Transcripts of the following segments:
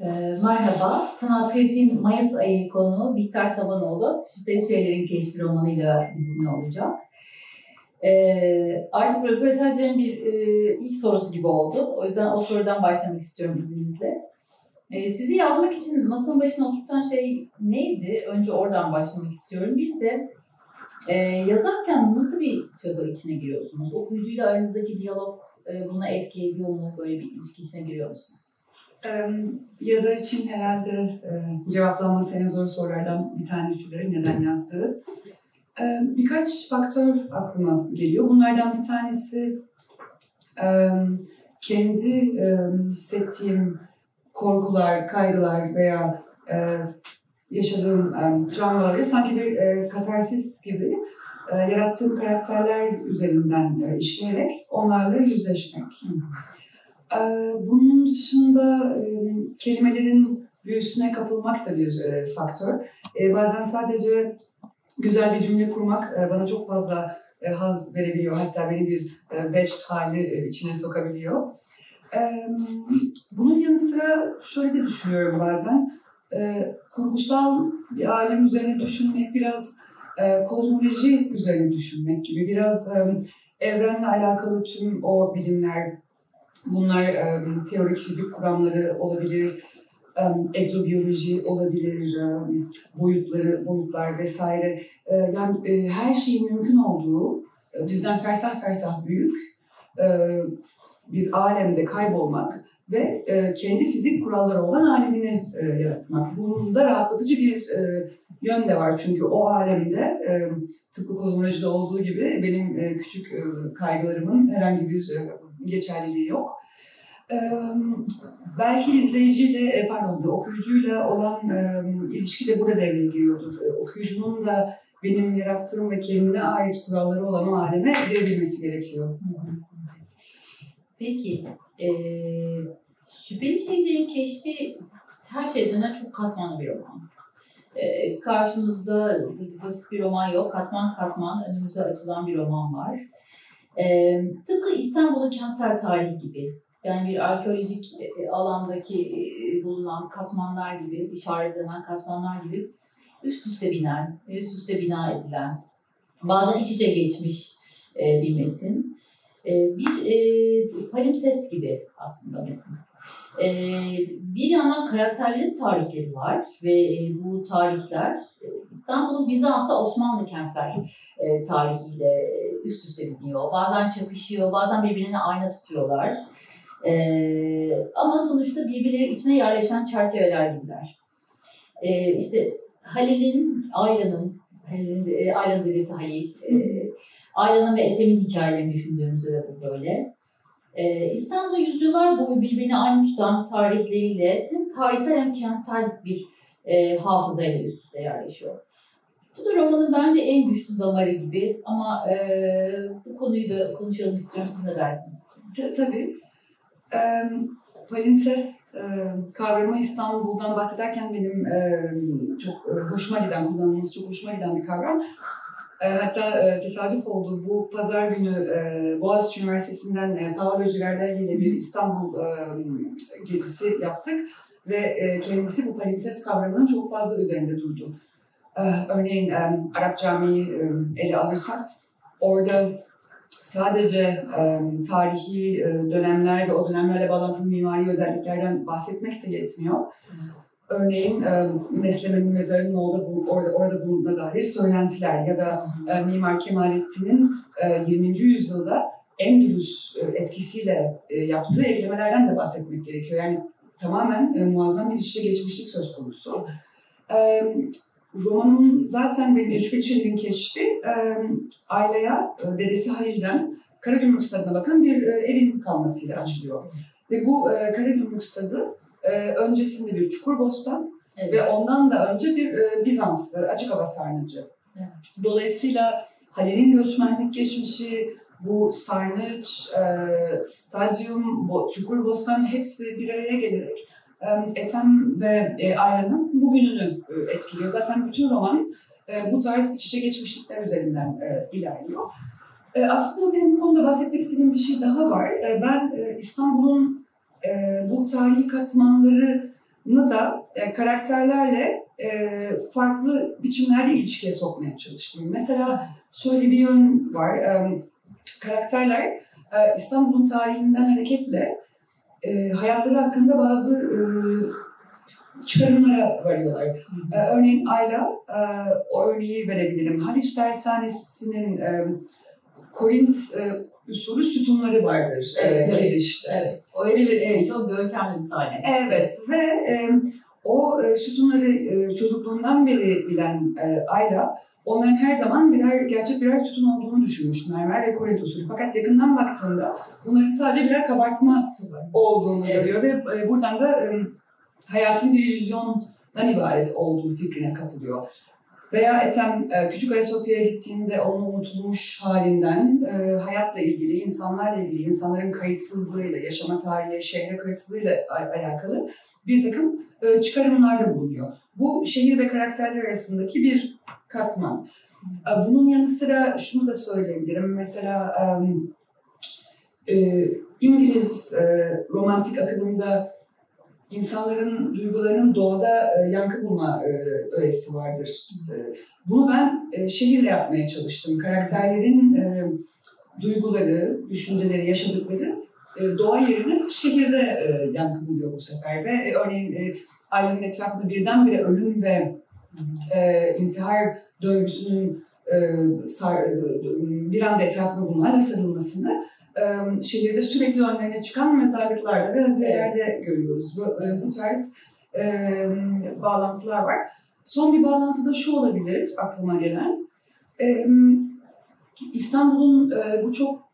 Ee, merhaba, Sanat Kritiğin Mayıs ayı konuğu Bihter Sabanoğlu, Şüpheli Şeylerin Keşfi romanıyla bizimle olacak. Ee, artık röportajların bir e, ilk sorusu gibi oldu. O yüzden o sorudan başlamak istiyorum izninizle. Ee, sizi yazmak için masanın başına oturtan şey neydi? Önce oradan başlamak istiyorum. Bir de e, yazarken nasıl bir çaba içine giriyorsunuz? Okuyucuyla aranızdaki diyalog e, buna etki ediyor mu? Böyle bir ilişki içine giriyor musunuz? Yazar için herhalde e, cevaplanması en zor sorulardan bir tanesidir. Neden yazdığı. Birkaç faktör aklıma geliyor. Bunlardan bir tanesi kendi hissettiğim korkular, kaygılar veya e, yaşadığım e, travmaları sanki bir e, katarsis gibi yarattığım karakterler üzerinden işleyerek onlarla yüzleşmek. E, bunun dışında kelimelerin büyüsüne kapılmak da bir faktör. Bazen sadece güzel bir cümle kurmak bana çok fazla haz verebiliyor. Hatta beni bir veşt hali içine sokabiliyor. Bunun yanı sıra şöyle de düşünüyorum bazen. Kurgusal bir alem üzerine düşünmek biraz kozmoloji üzerine düşünmek gibi. Biraz evrenle alakalı tüm o bilimler, bunlar e, teorik fizik kuramları olabilir, e, egzobiyoloji olabilir, e, boyutları, boyutlar vesaire. E, yani e, her şeyin mümkün olduğu, bizden fersah fersah büyük e, bir alemde kaybolmak ve e, kendi fizik kuralları olan alemini e, yaratmak. Bunun da rahatlatıcı bir e, yön de var çünkü o alemde e, tıpkı kozmolojide olduğu gibi benim e, küçük e, kaygılarımın herhangi bir e, geçerliliği yok. E, belki izleyiciyle, pardon, okuyucuyla olan e, ilişki de burada devreye giriyordur. E, okuyucunun da benim yarattığım ve kendine ait kuralları olan o aleme girebilmesi gerekiyor. Peki, e, Şüpheli Şeylerin Keşfi her şeyden çok katmanlı bir roman. E, karşımızda basit bir roman yok, katman katman önümüze açılan bir roman var. E, tıpkı İstanbul'un kentsel tarihi gibi, yani bir arkeolojik alandaki bulunan katmanlar gibi, işaretlenen katmanlar gibi üst üste binen, üst üste bina edilen, bazen iç içe geçmiş bir metin. Bir palimpsest gibi aslında metin. Bir yandan karakterlerin tarihleri var ve bu tarihler İstanbul'un Bizans'ta Osmanlı kentsel tarihiyle üst üste biniyor. Bazen çakışıyor, bazen birbirine ayna tutuyorlar. Ama sonuçta birbirleri içine yerleşen çerçeveler gibiler. İşte Halil'in, Ayla'nın, Ayla'nın dedesi Halil, Ayla'nın ve Ethem'in hikayelerini düşündüğümüzde de bu böyle. Ee, İstanbul'da yüzyıllar boyu birbirine aynı tutan tarihleriyle hem tarihsel hem kentsel bir e, hafızayla üst üste yerleşiyor. Bu da romanın bence en güçlü damarı gibi ama e, bu konuyu da konuşalım istiyorum. Siz ne dersiniz? Tabii. Palimpsest e, kavramı İstanbul'dan bahsederken benim e, çok e, hoşuma giden, kullanılması çok hoşuma giden bir kavram. E, hatta e, tesadüf oldu. Bu pazar günü e, Boğaziçi Üniversitesi'nden e, Paolo Girardelli bir İstanbul gezisi yaptık. Ve kendisi bu palimpsest kavramının çok fazla üzerinde durdu. Örneğin Arap Camii'yi e, ele alırsak orada sadece tarihi dönemler ve o dönemlerle bağlantılı mimari özelliklerden bahsetmek de yetmiyor. Örneğin e, mezarının orada, orada, orada bulunduğuna dair söylentiler ya da e, Mimar Kemalettin'in e, 20. yüzyılda Endülüs e, etkisiyle e, yaptığı eklemelerden de bahsetmek gerekiyor. Yani tamamen e, muazzam bir işçi geçmişlik söz konusu. E, romanın zaten benim Eşkül Çelik'in keşfi e, e, dedesi Halil'den Karagümrük Stadı'na bakan bir e, evin kalmasıyla açılıyor. Ve bu e, Karagümrük Stadı e, öncesinde bir Çukurbostan evet. ve ondan da önce bir e, Bizans e, açık hava sarnıcı. Evet. Dolayısıyla Halil'in göçmenlik geçmişi, bu sarnıç, e, stadyum, bu Çukurbostan hepsi bir araya gelerek e, Ethem ve e, Ayla'nın bugününü e, etkiliyor. Zaten bütün roman e, bu tarz iç içe geçmişlikler üzerinden e, ilerliyor. E, aslında benim bu konuda bahsetmek istediğim bir şey daha var. E, ben e, İstanbul'un e, bu tarihi katmanları da e, karakterlerle e, farklı biçimlerde ilişkiye sokmaya çalıştım. Mesela şöyle bir yön var. E, karakterler e, İstanbul'un tarihinden hareketle e, hayatları hakkında bazı e, çıkarımlara varıyorlar. E, örneğin Ayla, e, o örneği verebilirim. Haliç Dershanesi'nin e, Korint e, usulü sütunları vardır e, Evet, evet. girişte. Evet. O eski, evet, çok görkemli bir sahne. Evet ve e, o e, sütunları e, çocukluğundan beri bilen e, Ayla onların her zaman birer gerçek birer sütun olduğunu düşünmüş mermer ve Korint usulü. Fakat yakından baktığında bunların sadece birer kabartma olduğunu Evet. görüyor ve e, buradan da e, hayatın bir illüzyondan ibaret olduğu fikrine kapılıyor. Veya Ethem e, Küçük Ayasofya'ya gittiğinde onun unutulmuş halinden e, hayatla ilgili, insanlarla ilgili, insanların kayıtsızlığıyla, yaşama tarihi, şehre kayıtsızlığıyla alakalı bir takım e, çıkarımlarda bulunuyor. Bu şehir ve karakterler arasındaki bir katman. Bunun yanı sıra şunu da söyleyebilirim. Mesela İngiliz romantik akımında insanların duygularının doğada e, yankı bulma e, öğesi vardır. E, bunu ben e, şehirle yapmaya çalıştım. Karakterlerin e, duyguları, düşünceleri, yaşadıkları e, doğa yerine şehirde e, yankı buluyor bu sefer. Ve e, örneğin e, ailenin etrafında birdenbire ölüm ve e, intihar döngüsünün e, sar, e, bir anda etrafında bunlarla sarılmasını şehirde sürekli önlerine çıkan mezarlıklarda ve hazirelerde görüyoruz. Bu, bu tarz e, bağlantılar var. Son bir bağlantı da şu olabilir aklıma gelen. E, İstanbul'un e, bu çok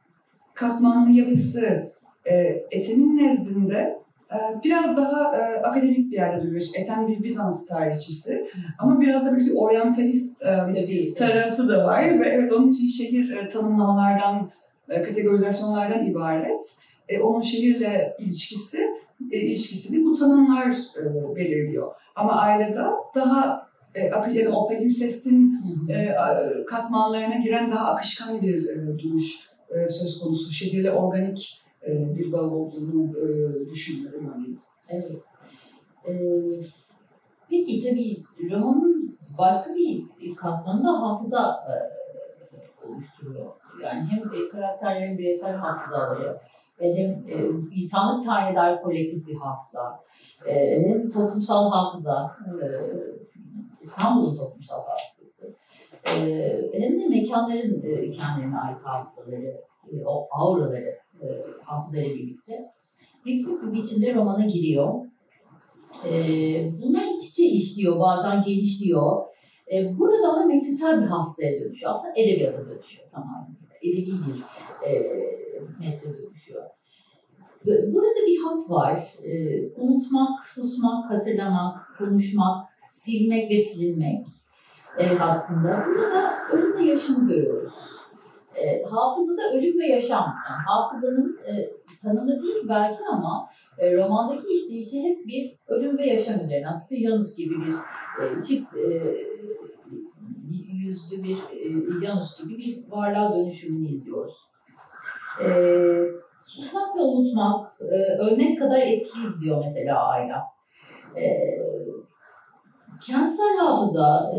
katmanlı yapısı e, Ethem'in nezdinde e, biraz daha e, akademik bir yerde duruyor. Ethem bir Bizans tarihçisi ama biraz da böyle bir oryantalist e, Tabii. tarafı da var ve evet onun için şehir e, tanımlamalardan, kategorizasyonlardan ibaret. E, onun şehirle ilişkisi e, ilişkisini bu tanımlar e, belirliyor. Ama ailede daha e, ak- yani o palimpsestin Hı hı. e, katmanlarına giren daha akışkan bir e, duruş e, söz konusu. Şehirle organik e, bir bağ olduğunu e, düşünüyorum örneğin. Evet. Ee, peki tabii romanın başka bir katmanı da hafıza e, oluşturuyor. Yani hem karakterlerin bireysel hafızaları e, hem e, insanlık tarihine dair kolektif bir hafıza, e, hem toplumsal hafıza, İstanbul'un toplumsal hafızası, hem de mekanların kendilerine ait hafızaları, o auraları hafızayla birlikte ritmik bir biçimde romana giriyor. Bunlar iç içe işliyor, bazen genişliyor. Burada ama metinsel bir hafızaya dönüşüyor. Aslında edebiyata dönüşüyor tamamen. Edebi bir e, metne dönüşüyor. Ve Burada bir hat var. Ee, unutmak, susmak, hatırlamak, konuşmak, silmek ve silinmek e, hattında. Burada ölümle yaşamı görüyoruz. E, hafızada ölüm ve yaşam. Yani hafızanın e, tanımı değil belki ama e, romandaki işleyişi hep bir ölüm ve yaşam üzerine. Tıpkı Janus gibi bir e, çift e, yüzlü bir e, Janus gibi bir varlığa dönüşümünü izliyoruz. E, susmak ve unutmak, e, ölmek kadar etkili diyor mesela Ayla. E, kentsel hafıza, e,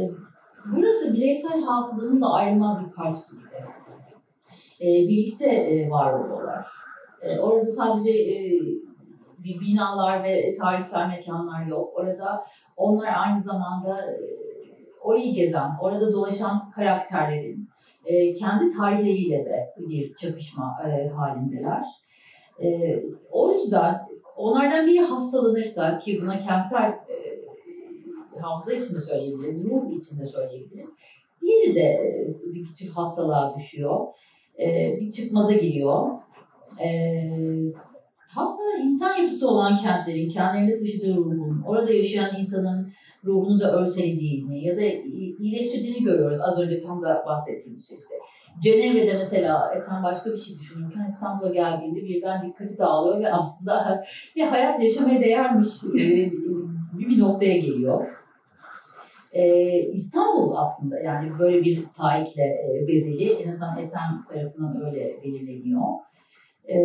burada bireysel hafızanın da ayrılmaz bir parçası gibi. E, birlikte e, var oluyorlar. E, orada sadece e, binalar ve tarihsel mekanlar yok. Orada onlar aynı zamanda e, orayı gezen, orada dolaşan karakterlerin e, kendi tarihleriyle de bir çakışma e, halindeler. E, o yüzden onlardan biri hastalanırsa ki buna kentsel e, hafıza için söyleyebiliriz, ruh için de söyleyebiliriz. Diğeri de e, bir küçük hastalığa düşüyor. E, bir çıkmaza giriyor. E, hatta insan yapısı olan kentlerin kendilerinde taşıdığı ruhun, orada yaşayan insanın ruhunu da örselediğini ya da iyileştirdiğini görüyoruz. Az önce tam da bahsettiğimiz şey işte. Cenevre'de mesela Ethem başka bir şey düşünürken İstanbul'a geldiğinde birden dikkati dağılıyor ve aslında bir hayat yaşamaya değermiş e, bir bir noktaya geliyor. Ee, İstanbul aslında yani böyle bir sahikle e, bezeli en azından Ethem tarafından öyle belirleniyor. Ee,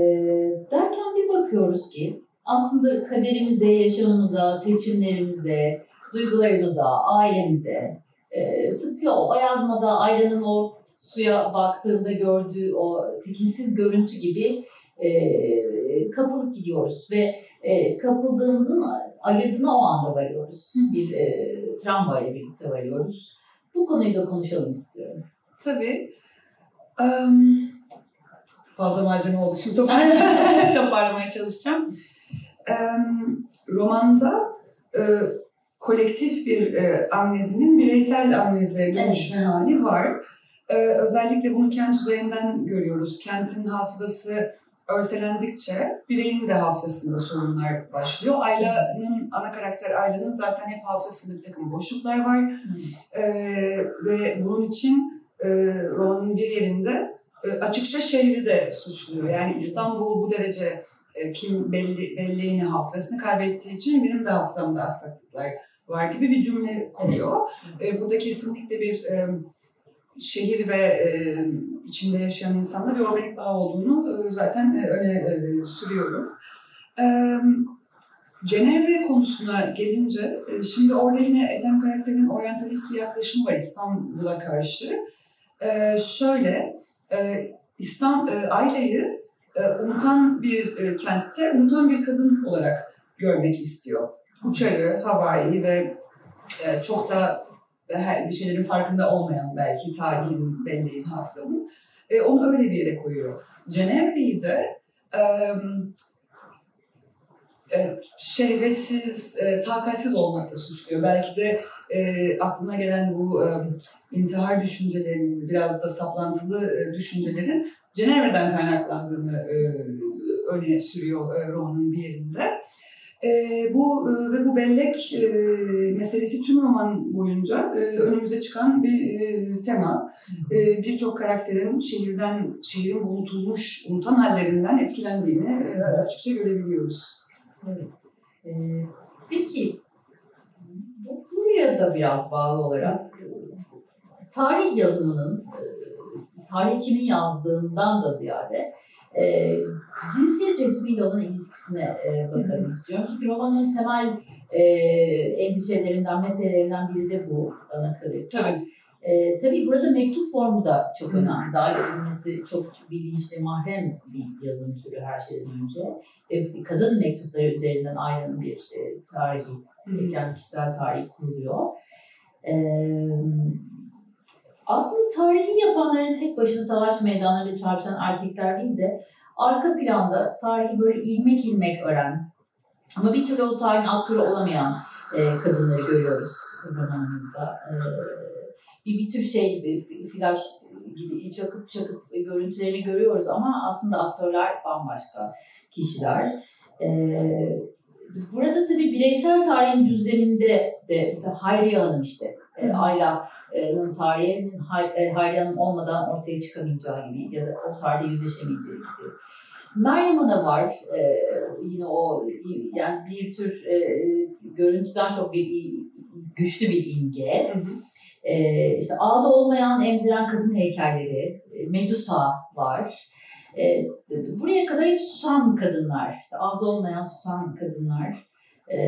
derken bir bakıyoruz ki aslında kaderimize, yaşamımıza, seçimlerimize, duygularımıza, ailemize, e, tıpkı o yazmada Ayla'nın o suya baktığında gördüğü o tekinsiz görüntü gibi e, kapılıp gidiyoruz ve e, kapıldığımızın ayırdığına o anda varıyoruz. Bir e, tramvayla birlikte varıyoruz. Bu konuyu da konuşalım istiyorum. Tabii. Um, fazla malzeme oldu şimdi toparlamaya, toparlamaya çalışacağım. Um, romanda e, kolektif bir e, amnezinin bireysel amneziye dönüşme evet. hali var. E, özellikle bunu kent üzerinden görüyoruz. Kentin hafızası örselendikçe bireyin de hafızasında sorunlar başlıyor. Ayla'nın, ana karakter Ayla'nın zaten hep hafızasında bir takım boşluklar var. Hmm. Ee, ve bunun için e, romanın bir yerinde e, açıkça şehri de suçluyor. Yani İstanbul bu derece e, kim belli, belleğini, hafızasını kaybettiği için benim de hafızamda aksaklıklar var gibi bir cümle konuyor. E, burada kesinlikle bir e, şehir ve e, içinde yaşayan insanda bir organik bağ olduğunu e, zaten e, öne e, sürüyorum. E, Cenevre konusuna gelince, e, şimdi orada yine Ethem karakterinin oryantalist bir yaklaşımı var İstanbul'a karşı. E, şöyle, e, İstanbul, e, Ayla'yı e, unutan bir e, kentte, unutan bir kadın olarak görmek istiyor. Uçarı, havai ve e, çok da her bir şeylerin farkında olmayan belki tarihin, belleğin, hafızanın e, onu öyle bir yere koyuyor. Cenevre'yi de e, e, şehvetsiz, e, takatsiz olmakla suçluyor. Belki de e, aklına gelen bu e, intihar düşüncelerinin, biraz da saplantılı e, düşüncelerin Cenevre'den kaynaklandığını e, öne sürüyor e, romanın bir yerinde. E, bu ve bu bellek e, meselesi tüm roman boyunca e, önümüze çıkan bir e, tema. E, Birçok karakterin şehirden, şehrin unutulmuş, unutan hallerinden etkilendiğini e, açıkça görebiliyoruz. Evet. E, peki, buraya da biraz bağlı olarak tarih yazımının, e, tarih kimin yazdığından da ziyade e, cinsiyet resmiyle olan ilişkisine e, bakalım istiyorum. Çünkü romanın temel e, endişelerinden, meselelerinden biri de bu bana kalırsa. Tabii. E, tabii burada mektup formu da çok önemli. Dahil edilmesi çok bilinçli, mahrem bir yazım türü her şeyden önce. E, kadın mektupları üzerinden Ayla'nın bir e, tarihi, e, kendi kişisel tarihi kuruluyor. E, aslında tarihi yapanların tek başına savaş meydanlarında çarpışan erkekler değil de arka planda tarihi böyle ilmek ilmek öğren ama bir türlü o tarihin aktörü olamayan e, kadınları görüyoruz romanımızda. E, bir, bir tür şey gibi, flash gibi çakıp çakıp görüntülerini görüyoruz ama aslında aktörler bambaşka kişiler. E, burada tabii bireysel tarihin düzleminde de mesela Hayriye Hanım işte e, Ayla'nın tarihinin e, Hayriye'nin olmadan ortaya çıkamayacağı gibi ya da o tarihe yüzleşemeyeceği gibi. Meryem Ana var. E, yine o yani bir tür e, görüntüden çok bir güçlü bir imge. Hı hı. E, işte ağzı olmayan emziren kadın heykelleri, e, Medusa var. E, buraya kadar hep susan kadınlar, işte ağzı olmayan susan kadınlar, e,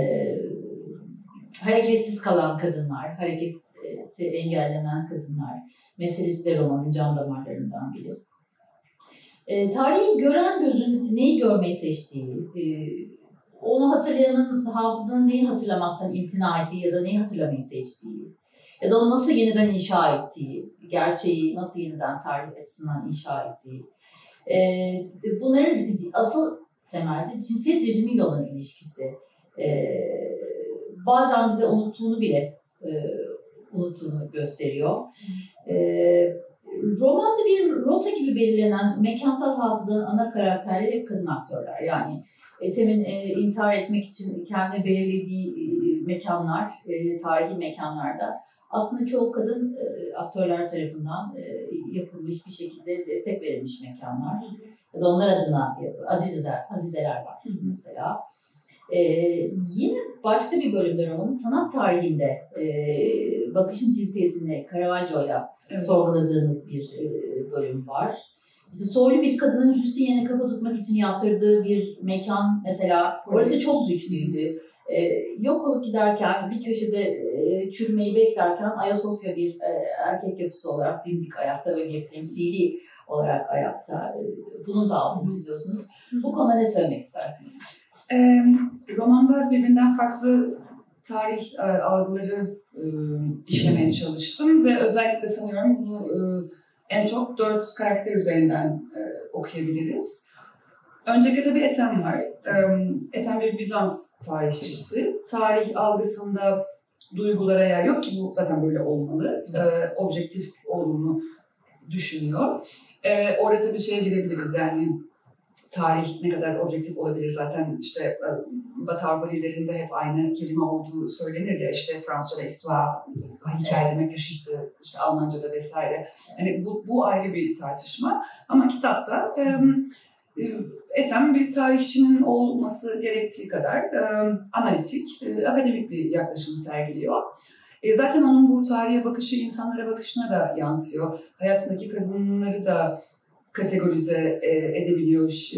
hareketsiz kalan kadınlar, hareketi engellenen kadınlar meselesi de romanın can damarlarından biri. E, tarihi gören gözün neyi görmeyi seçtiği, e, onu hatırlayanın hafızanın neyi hatırlamaktan imtina ettiği ya da neyi hatırlamayı seçtiği ya da onu nasıl yeniden inşa ettiği, gerçeği nasıl yeniden tarih açısından inşa ettiği. E, bunların asıl temelde cinsiyet rejimiyle olan ilişkisi. E, bazen bize unuttuğunu bile e, unuttuğunu gösteriyor. E, romanda bir rota gibi belirlenen mekansal hafızanın ana karakterleri hep kadın aktörler. Yani Ethem'in e, intihar etmek için kendi belirlediği e, mekanlar, e, tarihi mekanlarda aslında çoğu kadın e, aktörler tarafından e, yapılmış bir şekilde destek verilmiş mekanlar. Ya da onlar adına azizeler, azizeler var mesela. Ee, yine başka bir bölümde romanın sanat tarihinde e, bakışın cinsiyetini Caravaggio'yla evet. sorguladığınız bir e, bölüm var. Mesela soylu bir kadının Justine'ye kafa tutmak için yaptırdığı bir mekan mesela orası çok güçlüydü. Ee, yok olup giderken bir köşede e, çürümeyi beklerken Ayasofya bir e, erkek yapısı olarak dimdik ayakta ve bir temsili olarak ayakta. E, bunun da altını çiziyorsunuz. Bu konuda ne söylemek istersiniz? E, romanda birbirinden farklı tarih e, algıları e, işlemeye çalıştım ve özellikle sanıyorum bunu e, en çok dört karakter üzerinden e, okuyabiliriz. Öncelikle tabii Ethem var. E, Ethem bir Bizans tarihçisi. Tarih algısında duygulara yer yok ki bu zaten böyle olmalı. E, objektif olduğunu düşünüyor. E, orada tabii şeye girebiliriz yani tarih ne kadar objektif olabilir zaten işte e, Batı Avrupa dillerinde hep aynı kelime olduğu söylenir ya işte Fransızca'da histoire, hikaye demek Geschichte, işte Almanca'da vesaire. Yani bu, bu ayrı bir tartışma ama kitapta e, e Ethem bir tarihçinin olması gerektiği kadar e, analitik, e, akademik bir yaklaşım sergiliyor. E, zaten onun bu tarihe bakışı insanlara bakışına da yansıyor. Hayatındaki kadınları da kategorize e, edebiliyor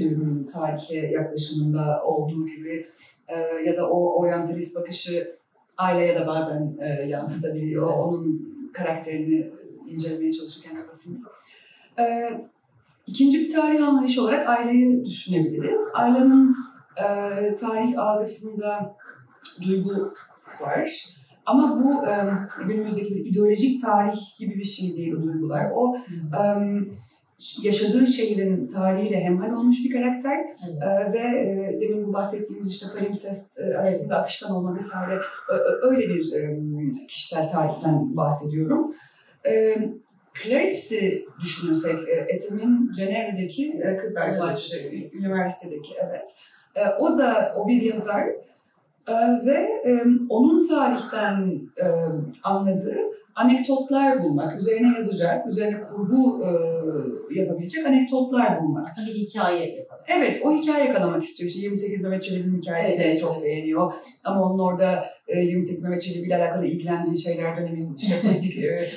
tarihe yaklaşımında olduğu gibi e, ya da o oryantalist bakışı aileye de bazen yansıtabiliyor. Onun karakterini incelemeye çalışırken kafasında. İkinci bir tarih anlayışı olarak aileyi düşünebiliriz. Ailenin e, tarih algısında duygu var. Ama bu e, günümüzdeki bir ideolojik tarih gibi bir şey değil o duygular. O e, yaşadığı şehrin tarihiyle hemhal olmuş bir karakter evet. ee, ve e, demin bu bahsettiğimiz işte palimpsest e, arasında akışkan olma vesaire öyle bir e, kişisel tarihten bahsediyorum. E, Clarice'i düşünürsek, e, Ethem'in Cenevre'deki e, kız arkadaşı, evet. üniversitedeki evet. E, o da, o bir yazar e, ve e, onun tarihten e, anladığı anekdotlar bulmak, üzerine yazacak, üzerine kurgu e, yapabilecek anekdotlar bulmak. Aslında bir hikaye yapalım. Evet, o hikaye yakalamak istiyor. İşte 28 Mehmet Çelebi'nin hikayesini evet, çok evet. beğeniyor. Ama onun orada e, 28 Mehmet Çelebi ile alakalı ilgilendiği şeyler dönemin işte politik e,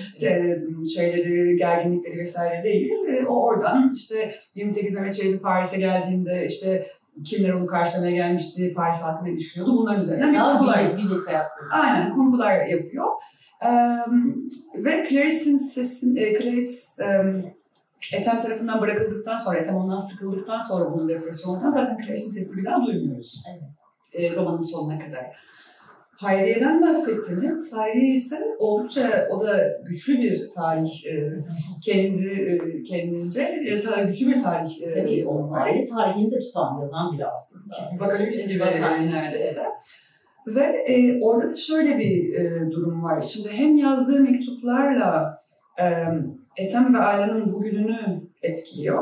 şeyleri, gerginlikleri vesaire değil. E, o oradan işte 28 Mehmet Çelebi Paris'e geldiğinde işte kimler onu karşılamaya gelmişti, Paris halkı ne düşünüyordu bunların üzerinden bir kurgular. Bir, bir, bir Aynen, kurgular yapıyor. Ve Clarice'in sesin, e, Clarice um, Ethem tarafından bırakıldıktan sonra, Ethem ondan sıkıldıktan sonra bunun depresyonundan zaten Clarice'in sesini bir daha duymuyoruz. Evet. E, romanın sonuna kadar. Hayriye'den bahsettiniz. Hayriye ise oldukça o da güçlü bir tarih e, kendi e, kendince e, ta, güçlü bir tarih e, Tabii o aile tarihini de tutan yazan biri aslında. Vakalist gibi yani neredeyse. Evet. Ve e, orada da şöyle bir e, durum var. Şimdi hem yazdığı mektuplarla e, Ethem ve Ayla'nın bugününü etkiliyor.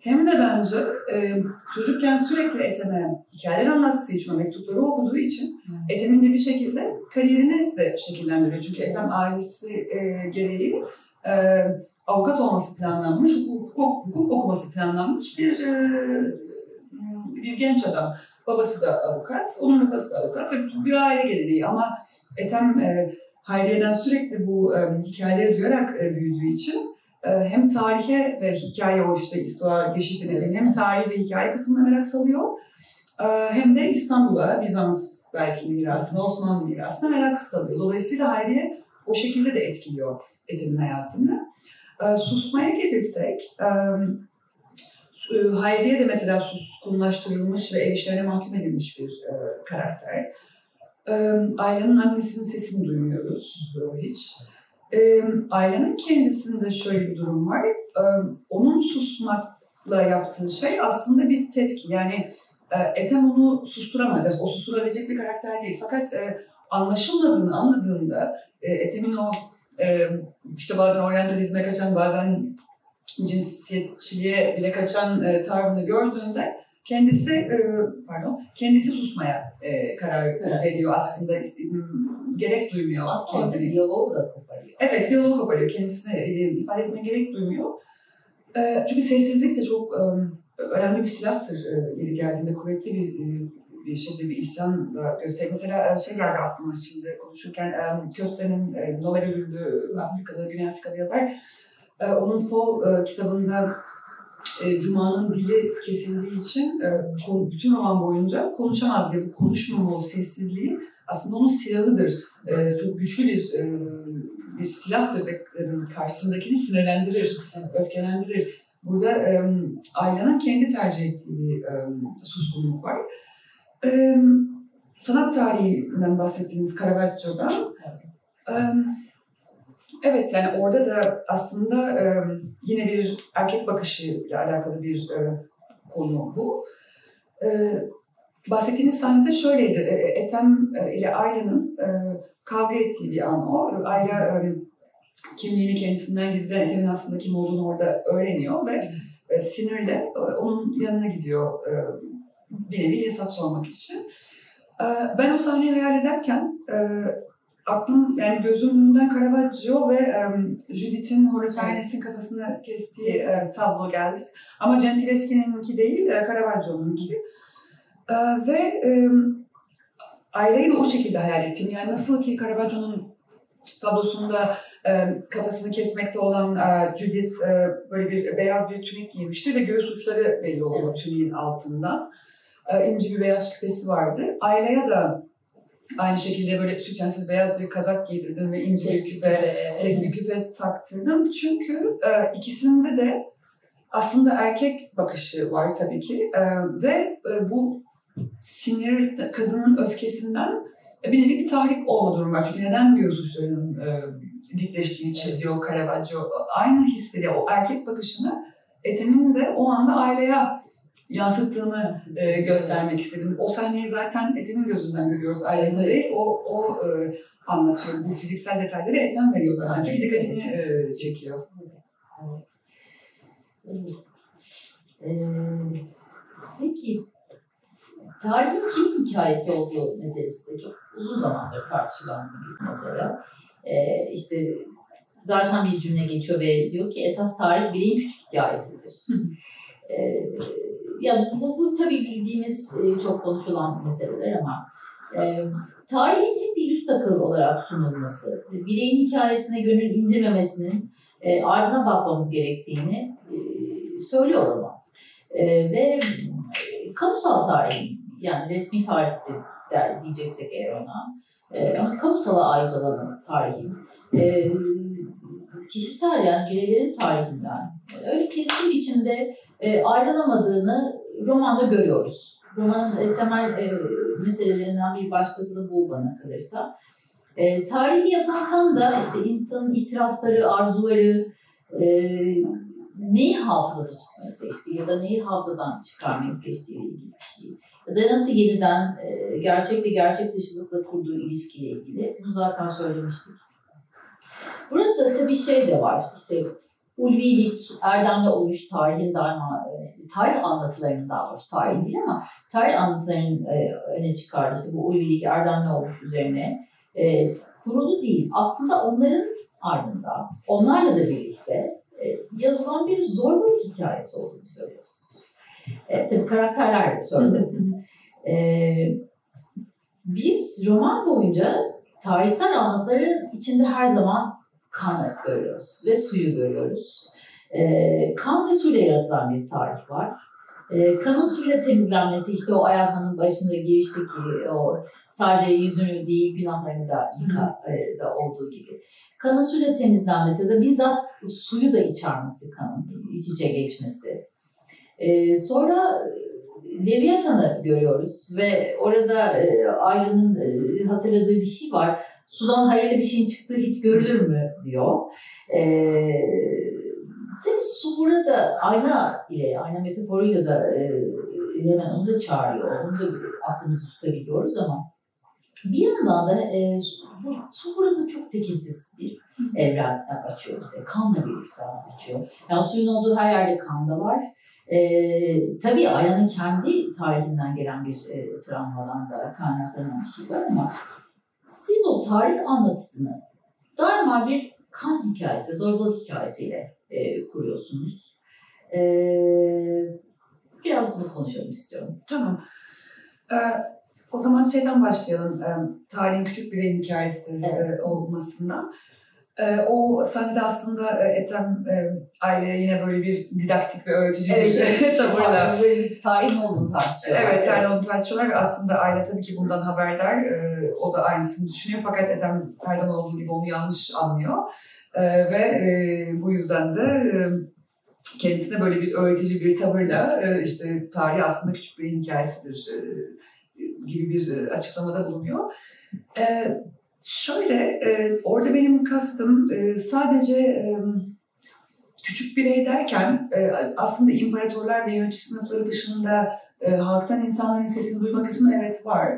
Hem de bence e, çocukken sürekli Ethem'e hikayeler anlattığı için, o mektupları okuduğu için. Ethem'in de bir şekilde kariyerini de şekillendiriyor. Çünkü Ethem ailesi e, gereği e, avukat olması planlanmış, hukuk, hukuk okuması planlanmış bir e, bir genç adam. Babası da avukat, onun babası da avukat ve bir aile geleneği ama Ethem e, Hayriye'den sürekli bu e, hikayeleri duyarak e, büyüdüğü için e, hem tarihe ve hikaye o işte geçiş dediğim hem tarih ve hikaye kısmına merak salıyor e, hem de İstanbul'a, Bizans belki mirasına, Osmanlı mirasına merak salıyor. Dolayısıyla Hayriye o şekilde de etkiliyor Ethem'in hayatını. E, susmaya gelirsek, Hayriye de mesela suskunlaştırılmış ve ev işlerine mahkum edilmiş bir e, karakter. E, Ayla'nın annesinin sesini duymuyoruz e, hiç. E, Ayla'nın kendisinde şöyle bir durum var. E, onun susmakla yaptığı şey aslında bir tepki. Yani e, Ethem onu susturamaz. O susturabilecek bir karakter değil. Fakat e, anlaşılmadığını anladığında e, Ethem'in o e, işte bazen oryantalizme kaçan, bazen cinsiyetçiliğe bile kaçan e, tavrını gördüğünde kendisi e, pardon kendisi susmaya e, karar evet. veriyor aslında gerek duymuyor aslında kendini. diyaloğu da koparıyor. Evet diyaloğu koparıyor kendisine e, ifade etmeye gerek duymuyor. E, çünkü sessizlik de çok e, önemli bir silahtır e, yeri geldiğinde kuvvetli bir e, bir şeyde bir isyan da gösteriyor. Mesela e, şey geldi aklıma şimdi konuşurken e, Kötsen'in e, Nobel ödüllü Afrika'da, Güney Afrika'da yazar ee, onun Fo e, kitabında e, Cuma'nın dili kesildiği için e, bütün roman boyunca konuşamaz bu konuşmama o sessizliği aslında onun silahıdır. E, çok güçlü bir e, bir silahtır ve e, karşısındakini sinirlendirir, öfkelendirir. Burada e, Ayla'nın kendi tercih ettiği bir e, suskunluk var. E, sanat tarihinden bahsettiğiniz Caravaggio'dan e, Evet yani orada da aslında e, yine bir erkek bakışıyla alakalı bir e, konu bu. E, bahsettiğiniz sahnede şöyleydi. E, Ethem e, ile Ayla'nın e, kavga ettiği bir an o. Ayla e, kimliğini kendisinden gizleyen Ethem'in aslında kim olduğunu orada öğreniyor ve e, sinirle e, onun yanına gidiyor e, bir nevi hesap sormak için. E, ben o sahneyi hayal ederken e, aklım yani gözümün önünden Caravaggio ve um, Judith'in Holofernes'in kafasını kestiği e, tablo geldi. Ama Gentileschi'ninki değil, e, Caravaggio'nunki. E, ve e, Ayla'yı da o şekilde hayal ettim. Yani nasıl ki Caravaggio'nun tablosunda e, kafasını kesmekte olan e, Judith e, böyle bir beyaz bir tünik giymiştir ve göğüs uçları belli olur o tüniğin altından. E, ince bir beyaz küpesi vardır. Ayla'ya da Aynı şekilde böyle sütyensiz beyaz bir kazak giydirdim ve ince bir küpe, tek bir küpe taktırdım. Çünkü e, ikisinde de aslında erkek bakışı var tabii ki e, ve e, bu sinir, kadının öfkesinden bir nevi bir tahrik olma durumu var. Çünkü neden göğüs uçlarının e, dikleştiğini çiziyor Caravaggio. Aynı hisleri, o erkek bakışını Ethem'in de o anda aileye yansıttığını e, göstermek istedim. O sahneyi zaten Ethem'in gözünden görüyoruz ailenin Evet. değil. O, o e, anlatıyor. Bu fiziksel detayları Ethem veriyor zaten. Çünkü dikkatini e, çekiyor. Evet. Ee, peki tarihin kim hikayesi olduğu meselesi de çok uzun zamandır tartışılan bir mesele. Ee, işte zaten bir cümle geçiyor ve diyor ki esas tarih bireyin küçük hikayesidir. Hı. Ee, ya bu, bu tabii bildiğimiz e, çok konuşulan meseleler ama e, tarihin hep bir yüz takıl olarak sunulması, bireyin hikayesine gönül indirmemesinin e, ardına bakmamız gerektiğini e, söylüyor roman. E, ve e, kamusal tarihin, yani resmi tarih de, der, diyeceksek eğer ona, e, ama kamusala ait olan tarihin, e, kişisel yani bireylerin tarihinden e, öyle keskin biçimde e, ayrılamadığını romanda görüyoruz. Romanın e, temel e, meselelerinden bir başkası da bu bana kalırsa. E, tarihi yapan tam da işte insanın ihtirasları, arzuları, e, neyi hafızada tutmayı seçtiği ya da neyi hafızadan çıkarmayı seçtiğiyle ilgili bir şey. Ya da nasıl yeniden e, gerçekle gerçek dışılıkla kurduğu ilişkiyle ilgili. Bunu zaten söylemiştik. Burada tabii şey de var. İşte ulvilik, erdemli oluş, tarihin daima e, tarih anlatılarının daha doğrusu tarih değil ama tarih anlatılarının e, öne çıkardığı işte bu ulvilik, erdemli oluş üzerine e, kurulu değil. Aslında onların ardında, onlarla da birlikte yazılan bir zorbalık hikayesi olduğunu söylüyorsunuz. E, tabii karakterler de söyledim. E, biz roman boyunca tarihsel anlatıların içinde her zaman kanı görüyoruz ve suyu görüyoruz. E, kan ve suyla yaratılan bir tarih var. E, kanın suyla temizlenmesi işte o Ayazman'ın başında girişteki o sadece yüzünü değil günahlarını da yıka e, da olduğu gibi. Kanın suyla temizlenmesi de bizzat suyu da içermesi kanın iç içe geçmesi. E, sonra Leviathan'ı görüyoruz ve orada e, Ayla'nın e, hatırladığı bir şey var. Sudan hayırlı bir şeyin çıktığı hiç görülür mü diyor. E, tabii su burada ayna ile, ayna metaforuyla da e, hemen onu da çağırıyor. Onu da aklımızda tutabiliyoruz ama bir yandan da e, su, bu, su burada çok tekinsiz bir evren açıyor bize. Kanla birlikte açıyor. Yani suyun olduğu her yerde kan da var. Ee, tabii Ayla'nın kendi tarihinden gelen bir e, travmadan da kaynaklanan bir şey var ama siz o tarih anlatısını daima bir kan hikayesi, zorbalık hikayesiyle e, kuruyorsunuz. E, biraz bunu konuşalım istiyorum. Tamam. Ee, o zaman şeyden başlayalım. Ee, tarihin küçük bireyin hikayesi Evet. e, olmasından. E, o sahnede aslında e, Ethem e, aileye yine böyle bir didaktik ve öğretici Evet, bir evet. tavırla Böyle bir tarihin olduğunu tartışıyorlar. Evet, yani onu tartışıyorlar ve aslında aile tabii ki bundan haberdar. Ee, o da aynısını düşünüyor fakat Eden her zaman olduğu gibi onu yanlış anlıyor. Ee, ve e, bu yüzden de e, kendisine böyle bir öğretici bir tavırla e, işte tarih aslında küçük bir hikayesidir e, gibi bir açıklamada bulunuyor. E, şöyle, e, orada benim kastım e, sadece... E, küçük birey derken e, aslında imparatorlar ve yönetici sınıfları dışında e, halktan insanların sesini duyma kısmı evet var.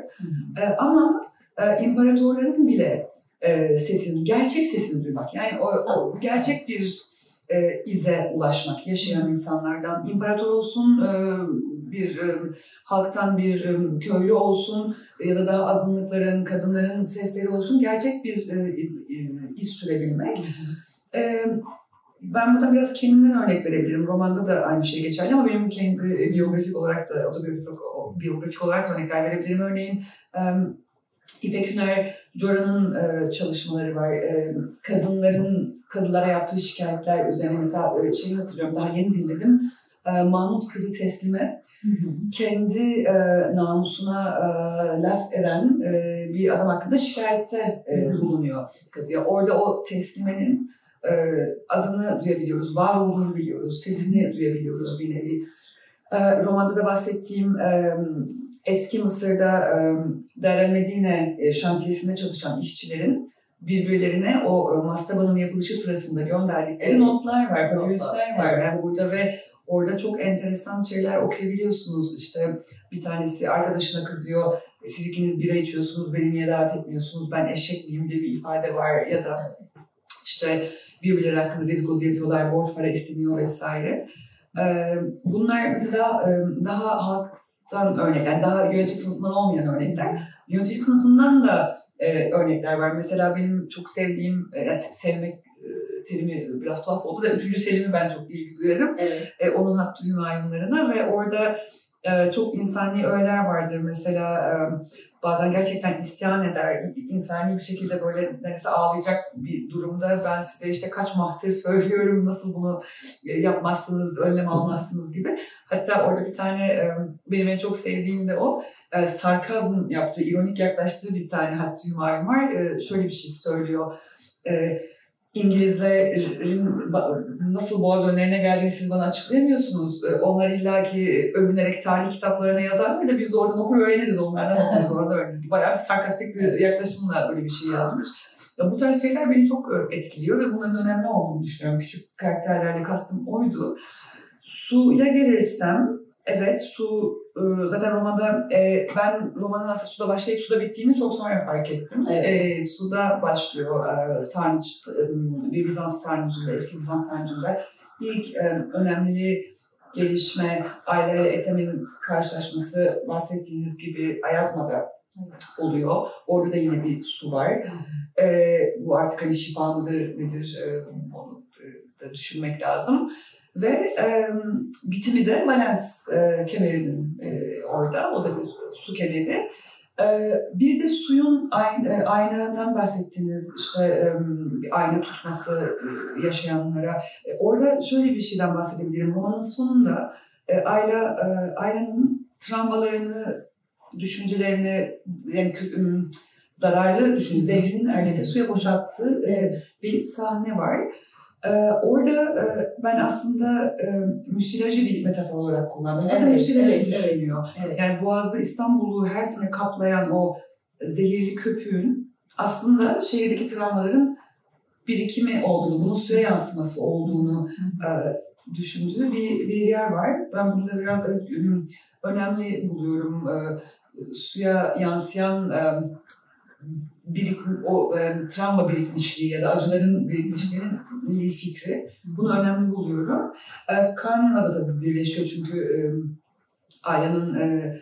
E, ama e, imparatorların bile e, sesini, gerçek sesini duymak yani o, o gerçek bir e, ize ulaşmak yaşayan insanlardan imparator olsun e, bir e, halktan bir e, köylü olsun ya da daha azınlıkların kadınların sesleri olsun gerçek bir e, e, iz sürebilmek. E, ben burada biraz kendimden örnek verebilirim. Romanda da aynı şey geçerli ama benim kendi biyografik olarak da, otobiyografik biyografik olarak da örnekler verebilirim. Örneğin um, İpek Hüner Cora'nın e, çalışmaları var. E, kadınların kadınlara yaptığı şikayetler üzerine mesela e, şeyi hatırlıyorum daha yeni dinledim. E, Mahmut kızı teslime kendi e, namusuna e, laf eden e, bir adam hakkında şikayette e, bulunuyor. Orada o teslimenin e, adını duyabiliyoruz, var olduğunu biliyoruz, sesini duyabiliyoruz bir nevi. E, romanda da bahsettiğim e, eski Mısır'da Deir Medine şantiyesinde çalışan işçilerin birbirlerine o mastabanın yapılışı sırasında gönderdikleri evet. notlar var, papyruslar var. Yani burada ve orada çok enteresan şeyler okuyabiliyorsunuz. İşte bir tanesi arkadaşına kızıyor, siz ikiniz bira içiyorsunuz, beni niye davet etmiyorsunuz, ben eşek miyim diye bir ifade var ya da işte birbirleri hakkında dedikodu yapıyorlar, borç para isteniyor vesaire. Bunlar mesela daha halktan örnek, yani daha yönetici sınıfından olmayan örnekler. Yönetici sınıfından da örnekler var. Mesela benim çok sevdiğim, sevmek terimi biraz tuhaf oldu da üçüncü Selim'i ben çok ilgi duyarım. Evet. E, onun hattı hümayunlarına ve orada e, çok insani öğeler vardır. Mesela e, bazen gerçekten isyan eder, insani bir şekilde böyle neredeyse ağlayacak bir durumda ben size işte kaç mahtir söylüyorum, nasıl bunu e, yapmazsınız, önlem almazsınız gibi. Hatta orada bir tane e, benim en çok sevdiğim de o, e, sarkazm yaptığı, ironik yaklaştığı bir tane hattı var. Şöyle bir şey söylüyor. İngilizlerin nasıl boğaz önlerine geldiğini siz bana açıklayamıyorsunuz. Ee, onlar illaki övünerek tarih kitaplarına yazarlar da biz de oradan okur öğreniriz onlardan okuruz oradan öğreniriz. Bayağı bir sarkastik bir yaklaşımla böyle bir şey yazmış. Ya bu tarz şeyler beni çok e, etkiliyor ve bunların önemli olduğunu düşünüyorum. Küçük karakterlerle kastım oydu. Suya gelirsem Evet su zaten romanda e, ben romanın aslında suda başlayıp suda bittiğini çok sonra fark ettim. Evet. E, suda başlıyor e, sarnıç, bir Bizans sarnıcında, eski Bizans sarnıcında ilk önemli gelişme aileyle Ethem'in karşılaşması bahsettiğiniz gibi Ayazma'da oluyor. Orada da yine bir su var. E, bu artık hani şifa mıdır nedir e, onu da düşünmek lazım. Ve e, bitimi de Valens e, kemerinin e, orada, o da bir su kemeri. E, bir de suyun ayna, e, aynadan bahsettiniz, işte e, ayna tutması yaşayanlara. E, orada şöyle bir şeyden bahsedebilirim. Romanın sonunda e, Ayla, e, Ayla'nın travmalarını, düşüncelerini, yani zararlı düşün, zehrinin neredeyse suya boşalttığı e, bir sahne var. Ee, orada e, ben aslında e, müsilajı bir metafor olarak kullandım. Evet, müsilajı evet, düşünüyor. Evet. Yani Boğaz'da İstanbul'u her sene kaplayan o zehirli köpüğün aslında şehirdeki travmaların birikimi olduğunu, bunun suya yansıması olduğunu e, düşündüğü bir, bir yer var. Ben bunu da biraz önemli buluyorum. E, suya yansıyan e, birik, o e, travma birikmişliği ya da acıların birikmişliğinin fikri. Bunu önemli buluyorum. E, kanla da tabii birleşiyor çünkü e, Ayla'nın e,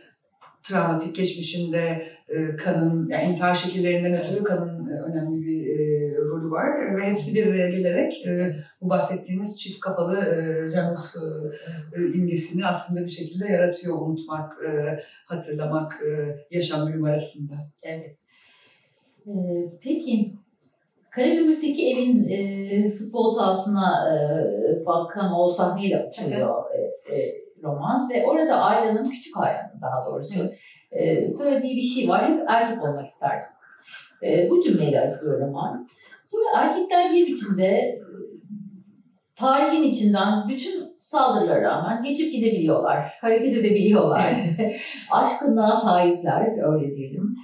travmatik geçmişinde e, kanın, yani intihar şekillerinden ötürü kanın e, önemli bir e, rolü var ve hepsi bir araya gelerek e, bu bahsettiğimiz çift kapalı e, Janus e, e, imgesini aslında bir şekilde yaratıyor. Unutmak, e, hatırlamak, e, yaşam bölüm arasında. Evet. Ee, peki Karagümrük'teki evin e, futbol sahasına e, bakan o sahneyle açılıyor e, e, roman ve orada Ayla'nın küçük Ayla'nın daha doğrusu e, söylediği bir şey var. Hep erkek olmak isterdim. E, bu cümleyle açılıyor roman. Sonra erkekler bir biçimde e, tarihin içinden bütün saldırılara rağmen geçip gidebiliyorlar, hareket edebiliyorlar. Aşkınlığa sahipler, öyle diyelim.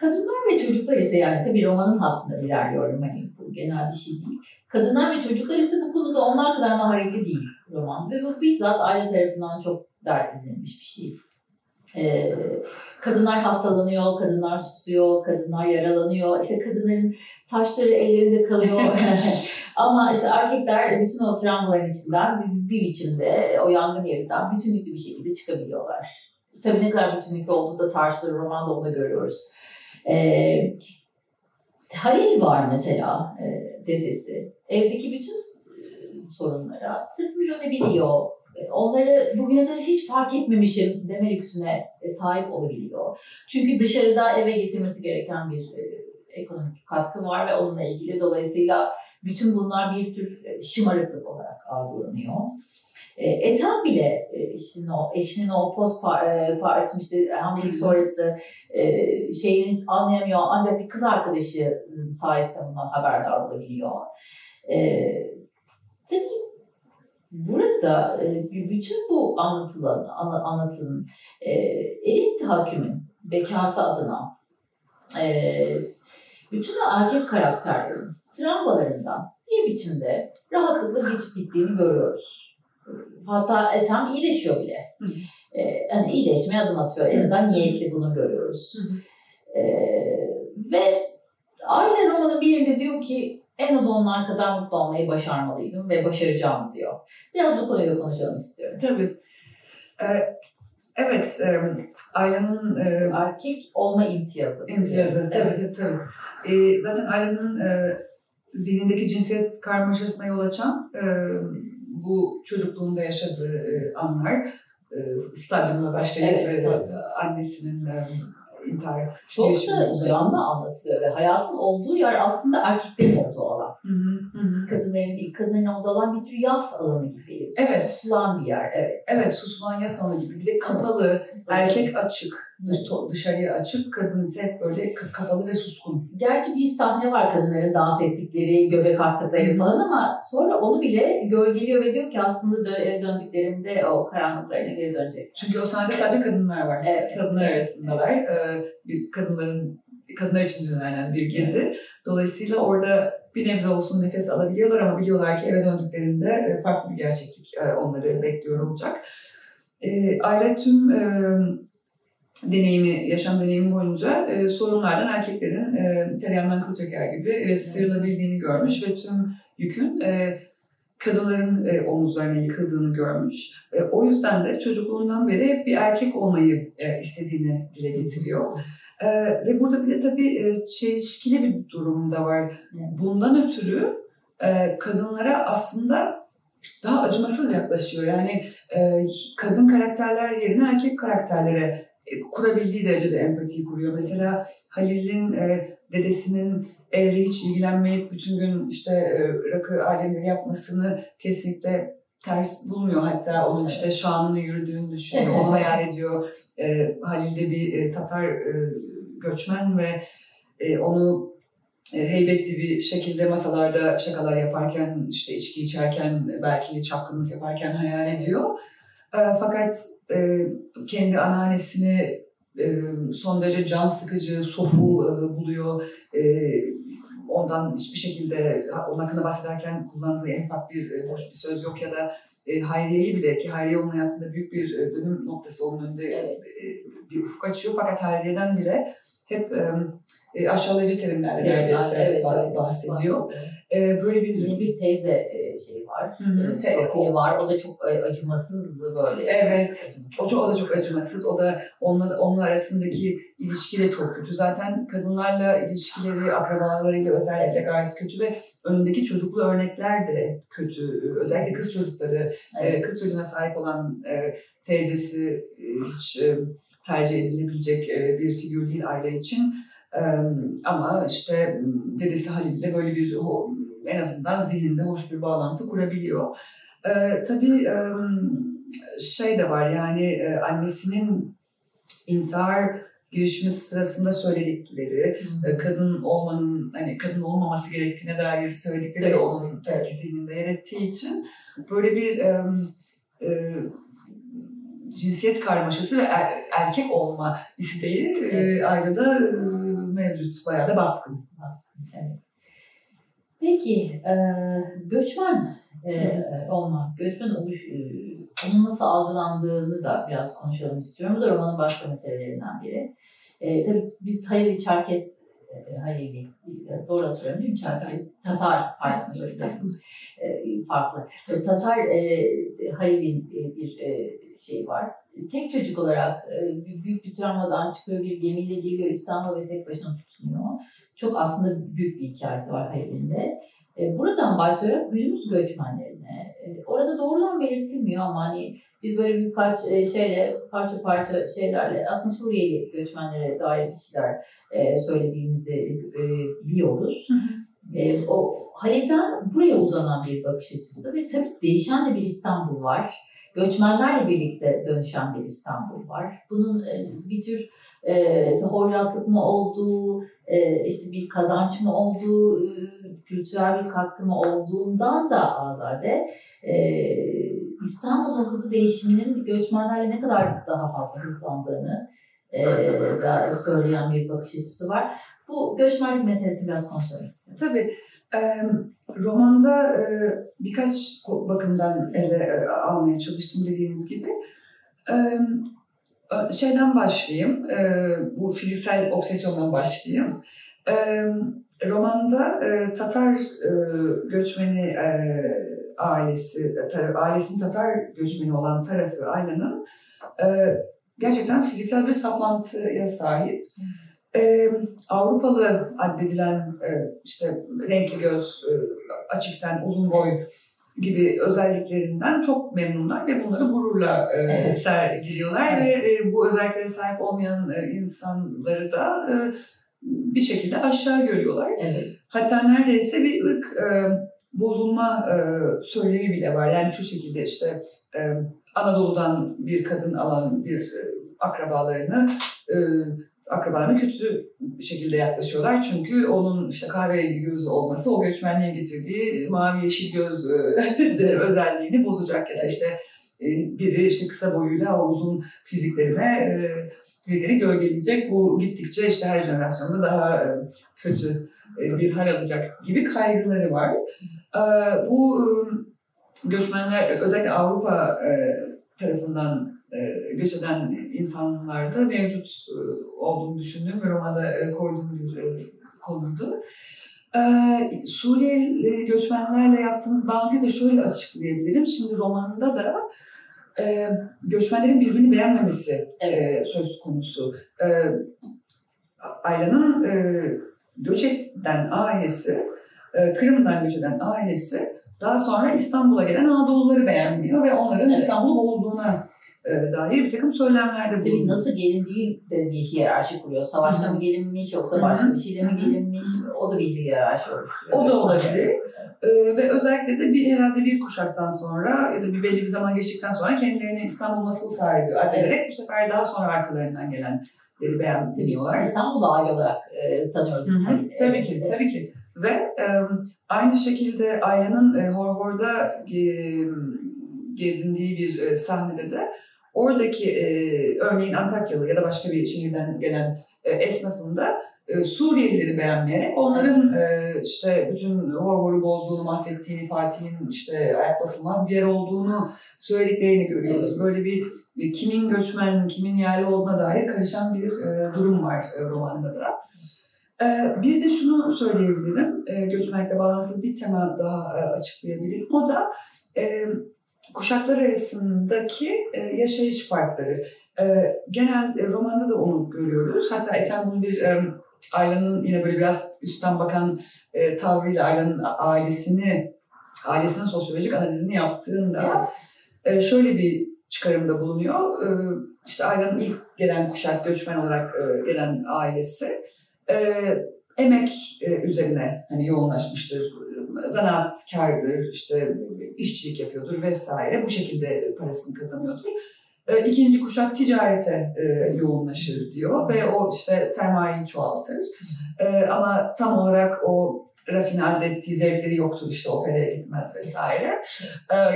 Kadınlar ve çocuklar ise yani tabii romanın hattında ilerliyorum hani bu genel bir şey değil. Kadınlar ve çocuklar ise bu konuda onlar kadar maharetli değil roman. Ve bu bizzat aile tarafından çok dert edilmiş bir şey. Ee, kadınlar hastalanıyor, kadınlar susuyor, kadınlar yaralanıyor. İşte kadınların saçları ellerinde kalıyor. Ama işte erkekler bütün o travmaların içinden bir, bir biçimde o yangın yerinden bütünlüklü bir şekilde çıkabiliyorlar. Tabii ne kadar bütünlüklü olduğu da tartışılır romanda onu görüyoruz. Ee, Halil var mesela e, dedesi. Evdeki bütün e, sorunlara sırtını dönebiliyor. E, Onları bugüne kadar hiç fark etmemişim deme lüksüne e, sahip olabiliyor. Çünkü dışarıda eve getirmesi gereken bir e, ekonomik katkı var ve onunla ilgili. Dolayısıyla bütün bunlar bir tür e, şımarıklık olarak algılanıyor. E, Ethem bile e, eşinin o, eşinin o post partim işte hamilelik sonrası e, şeyini anlayamıyor ancak bir kız arkadaşı sayesinde bundan haberdar olabiliyor. E, tabii burada e, bütün bu anlatılan, anla- anlatının e, elit tahakkümün bekası adına e, bütün erkek karakterlerin travmalarından bir biçimde rahatlıkla geçip gittiğini görüyoruz. Hatta Ethem iyileşiyor bile. Hı. E, yani iyileşmeye adım atıyor. En azından niyetli bunu görüyoruz. E, ve aynen romanın bir yerinde diyor ki en az onlar kadar mutlu olmayı başarmalıydım ve başaracağım diyor. Biraz bu konuyu da konuşalım istiyorum. Tabii. Ee, evet, e, Ayla'nın e, Erkek olma imtiyazı. imtiyazı. Tabii tabii. tabii. Ee, zaten Ayla'nın e, zihnindeki cinsiyet karmaşasına yol açan e, bu çocukluğunda yaşadığı e, anlar. E, stadyumla başlayıp Evet, e, stadyum. annesinin intihar Çok da canlı anlatılıyor ve hayatın olduğu yer aslında erkeklerin olduğu alan. Hı hı, hı hı. Kadınların değil, kadınların olduğu alan bir tür yaz alanı gibi. Evet. Susulan bir yer, evet. Evet, susulan yasalı gibi. Bir de kapalı, erkek açık, dışarıya açık, kadın ise hep böyle ka- kapalı ve suskun. Gerçi bir sahne var kadınların dans ettikleri, göbek attıkları falan ama sonra onu bile gölgeliyor ve diyor ki aslında dö- eve döndüklerinde o karanlıklarına geri dönecek. Çünkü o sahnede sadece kadınlar var. Evet. Kadınlar arasındalar. Ee, bir kadınların kadınlar için düzenlenen bir gezi. Dolayısıyla orada bir nebze olsun nefes alabiliyorlar ama biliyorlar ki eve döndüklerinde e, farklı bir gerçeklik e, onları bekliyor olacak. E, Ayla tüm e, deneyimi, yaşam deneyimi boyunca e, sorunlardan erkeklerin e, tereyağından kıl çeker gibi e, sıyrılabildiğini görmüş ve tüm yükün e, kadınların e, omuzlarına yıkıldığını görmüş. E, o yüzden de çocukluğundan beri hep bir erkek olmayı e, istediğini dile getiriyor. E, ve burada bir de tabii e, çelişkili bir durum da var. Bundan ötürü e, kadınlara aslında daha acımasız yaklaşıyor. Yani e, kadın karakterler yerine erkek karakterlere kurabildiği derecede empati kuruyor. Mesela Halil'in e, dedesinin evle hiç ilgilenmeyip bütün gün işte e, rakı alemleri yapmasını kesinlikle ters bulmuyor. Hatta onun işte şanlı yürüdüğünü düşünüyor, onu hayal ediyor. E, Halil de bir e, Tatar e, göçmen ve e, onu e, heybetli bir şekilde masalarda şakalar yaparken, işte içki içerken, belki çapkınlık yaparken hayal ediyor. E, fakat e, kendi anneannesini e, son derece can sıkıcı, sofu e, buluyor. E, ondan hiçbir şekilde onun hakkında bahsederken kullandığı en ufak bir e, hoş bir söz yok ya da e, Hayriye'yi bile ki Hayriye onun hayatında büyük bir e, dönüm noktası onun önünde Evet. e, bir ufuk açıyor fakat Hayriye'den bile hep e, e, aşağılayıcı terimlerle Evet, neredeyse evet, ba- evet. bahsediyor. E, böyle bir Yine bir teyze e, şey var, Hı e, profili var. O da çok e, acımasız böyle. Evet. Acımasız. O, çok, o da çok acımasız. O da onunla, onunla arasındaki ilişki de çok kötü. Zaten kadınlarla ilişkileri, akrabalarıyla özellikle gayet kötü ve önündeki çocuklu örnekler de kötü. Özellikle kız çocukları, e, Evet. kız çocuğuna sahip olan e, teyzesi hiç tercih edilebilecek bir figür değil aile için. ama işte dedesi Halil ile böyle bir en azından zihninde hoş bir bağlantı kurabiliyor. Tabii şey de var yani annesinin intihar girişimi sırasında söyledikleri, hmm. kadın olmanın, hani kadın olmaması gerektiğine dair söyledikleri de onun evet. zihninde yer ettiği için böyle bir e, e, cinsiyet karmaşası ve er, erkek olma isteği e, ailede e, mevcut, bayağı da baskın. Baskın, evet. Peki, e, göçmen e, olmak, göçmen oluş, e, onun nasıl algılandığını da biraz konuşalım istiyorum. Bu da romanın başka meselelerinden biri. E, tabii biz Halil Çerkes, e, Halil'i, doğru hatırlıyorum değil mi? Çerkes, Tatar, pardon, e, farklı. Tatar e, Halil'in e, bir e, şey var. Tek çocuk olarak e, büyük bir travmadan çıkıyor, bir gemiyle geliyor İstanbul ve tek başına tutunuyor. Çok aslında büyük bir hikayesi var Halil'in. E, buradan başlayarak günümüz göçmenlerine, e, orada doğrudan belirtilmiyor ama hani biz böyle birkaç e, şeyle, parça parça şeylerle aslında Suriyeli göçmenlere dair bir şeyler söylediğimizi biliyoruz. Hı hı. O Halil'den buraya uzanan bir bakış açısı ve tabii değişen de bir İstanbul var. Göçmenlerle birlikte dönüşen bir İstanbul var. Bunun bir tür e, hoyratlık mı olduğu, e, işte bir kazanç mı olduğu, e, kültürel bir katkı mı olduğundan da azade e, İstanbul'un hızı değişiminin göçmenlerle ne kadar daha fazla hızlandığını e, da söyleyen bir bakış açısı var. Bu göçmenlik meselesi biraz konuşalım istiyorum. Tabii. E, romanda e, birkaç bakımdan ele e, almaya çalıştım dediğiniz gibi. E, şeyden başlayayım, e, bu fiziksel obsesyondan başlayayım. E, romanda e, Tatar e, göçmeni e, ailesi, tar- ailesinin Tatar göçmeni olan tarafı Ayna'nın e, gerçekten fiziksel bir saplantıya sahip. Ee, Avrupalı addedilen e, işte renkli göz, e, açık ten, uzun boy gibi özelliklerinden çok memnunlar ve bunları gururla e, evet. sergiliyorlar evet. ve e, bu özelliklere sahip olmayan e, insanları da e, bir şekilde aşağı görüyorlar. Evet. Hatta neredeyse bir ırk e, bozulma e, söylemi bile var. Yani şu şekilde işte e, Anadolu'dan bir kadın alan bir e, akrabalarını e, akrabalarına kötü şekilde yaklaşıyorlar. Çünkü onun işte kahverengi gözü olması o göçmenliğe getirdiği mavi yeşil göz e, özelliğini bozacak ya da işte e, biri işte kısa boyuyla o uzun fiziklerine e, birileri gölgeleyecek. Bu gittikçe işte her jenerasyonda daha kötü bir hal alacak gibi kaygıları var. Bu göçmenler özellikle Avrupa tarafından göç eden insanlarda mevcut olduğunu düşündüğüm ve romanda e, koyduğum bir konuydu. Suriyeli göçmenlerle yaptığınız bağlantıyı da şöyle açıklayabilirim. Şimdi romanda da göçmenlerin birbirini beğenmemesi evet. söz konusu. Ayla'nın göç eden ailesi, Kırım'dan göç eden ailesi daha sonra İstanbul'a gelen Anadoluları beğenmiyor ve onların evet. İstanbul'u bozduğuna e, dair bir takım söylemlerde bulunuyor. Nasıl gelindiği de bir hiyerarşi kuruyor. Savaşta mı gelinmiş yoksa başka bir şeyle mi gelinmiş? O da bir hiyerarşi oluşturuyor. O da olabilir. Ee, ve özellikle de bir herhalde bir kuşaktan sonra ya da bir belli bir zaman geçtikten sonra kendilerini İstanbul nasıl sahibi addederek evet. bu sefer daha sonra arkalarından gelenleri beğenmiyorlar. İstanbul'u aile olarak e, tanıyoruz biz. Hani, tabii ki, tabii ki. Ve e, aynı şekilde Ayla'nın e, Horhor'da e, gezindiği bir e, sahnede de Oradaki e, örneğin Antakyalı ya da başka bir şehirden gelen e, esnafın da e, Suriyelileri beğenmeyerek onların e, işte bütün horhoru bozduğunu, mahvettiğini, Fatih'in işte ayak basılmaz bir yer olduğunu söylediklerini görüyoruz. Böyle bir e, kimin göçmen, kimin yerli olduğuna dair karışan bir e, durum var e, romanda da. E, bir de şunu söyleyebilirim, e, göçmenlikle bağlantılı bir tema daha e, açıklayabilirim. O da e, kuşaklar arasındaki e, yaşayış farkları. E, genel e, romanda da onu görüyoruz. Hatta Ethem bunu bir e, Ayla'nın yine böyle biraz üstten bakan e, tavrıyla Ayla'nın ailesini, ailesinin sosyolojik analizini yaptığında e, şöyle bir çıkarımda bulunuyor. E, işte Ayla'nın ilk gelen kuşak göçmen olarak e, gelen ailesi e, emek e, üzerine hani yoğunlaşmıştır. Zanaatkardır, işte işçilik yapıyordur vesaire. Bu şekilde parasını kazanıyordur. E, ikinci kuşak ticarete e, yoğunlaşır diyor ve o işte sermayeyi çoğaltır. E, ama tam olarak o rafine elde ettiği zevkleri yoktur işte operaya gitmez vesaire.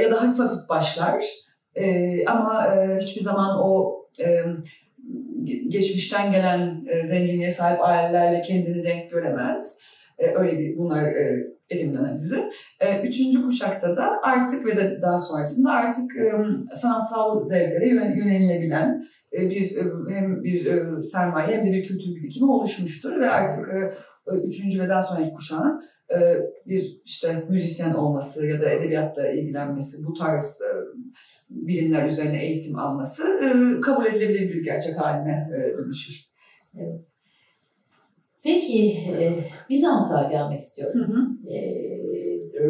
Ya da hafif hafif başlar. Ama hiçbir zaman o geçmişten gelen zenginliğe sahip ailelerle kendini denk göremez. Öyle bir bunlar e, elimin analizi. E, üçüncü kuşakta da artık ve de daha sonrasında artık e, sanatsal zevklere yönelilebilen e, bir hem bir sermaye hem de bir kültür birikimi oluşmuştur ve artık üçüncü ve daha sonraki kuşağın bir işte müzisyen olması ya da edebiyatla ilgilenmesi, bu tarz bilimler üzerine eğitim alması kabul edilebilir bir gerçek haline dönüşür. Evet. Peki Bizans'a gelmek istiyorum. Hı hı.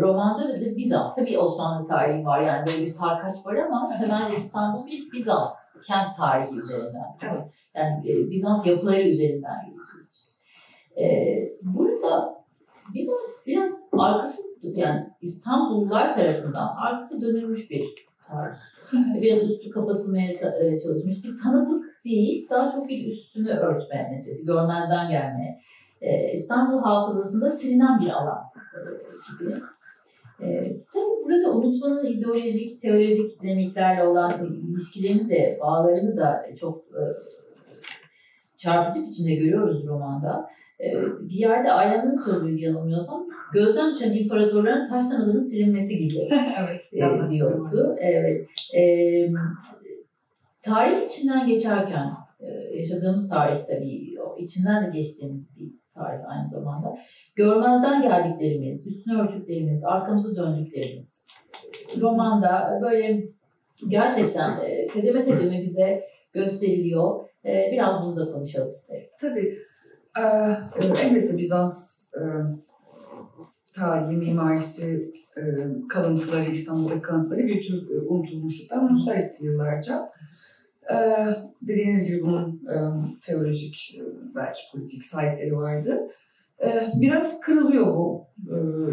romanda da Bizans, tabii Osmanlı tarihi var yani böyle bir sarkaç var ama temelde İstanbul bir Bizans kent tarihi üzerinden. Evet. Yani Bizans yapıları üzerinden yürütülüyor. burada Bizans biraz arkası yani İstanbullular tarafından arkası dönülmüş bir tarih. biraz üstü kapatılmaya e, çalışmış bir tanıklık değil, daha çok bir üstünü örtme meselesi, görmezden gelme. Ee, İstanbul hafızasında silinen bir alan e, gibi. Ee, tabii burada unutmanın ideolojik, teolojik dinamiklerle olan ilişkilerini de, bağlarını da çok e, çarpıcı biçimde görüyoruz romanda. Ee, bir yerde Ayla'nın sözüydü yanılmıyorsam gözden düşen imparatorların taştan adının silinmesi gibi evet, e, diyordu. Evet. E, tarih içinden geçerken e, yaşadığımız tarih tabii içinden de geçtiğimiz bir tarih aynı zamanda. Görmezden geldiklerimiz, üstüne örtüklerimiz, arkamızı döndüklerimiz romanda böyle gerçekten e, kademe kademe bize gösteriliyor. E, biraz bunu da konuşalım isterim. Tabii. Ee, elbette Bizans e, tarihi, mimarisi, e, kalıntıları, İstanbul'daki kalıntıları bir tür e, unutulmuşluktan müsaitti yıllarca. Ee, dediğiniz gibi bunun teolojik, belki politik sahipleri vardı. biraz kırılıyor bu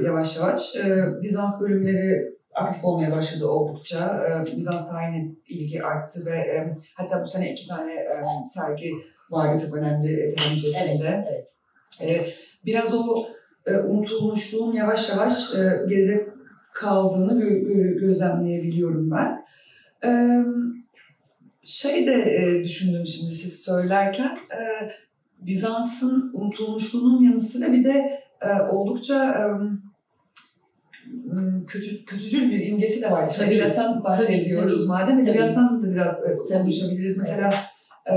yavaş yavaş. Bizans bölümleri aktif olmaya başladı oldukça. Bizans tarihine ilgi arttı ve hatta bu sene iki tane sergi vardı çok önemli Epey Müzesi'nde. Evet, evet. biraz o e, unutulmuşluğun yavaş yavaş e, geride kaldığını gö- gö- gözlemleyebiliyorum ben. E, şey de e, düşündüm şimdi siz söylerken, e, Bizans'ın unutulmuşluğunun yanı sıra bir de e, oldukça e, kötü, kötücül bir imgesi de var. İşte edebiyattan bahsediyoruz. Tabii, tabii. Madem edebiyattan da biraz e, konuşabiliriz. Mesela e,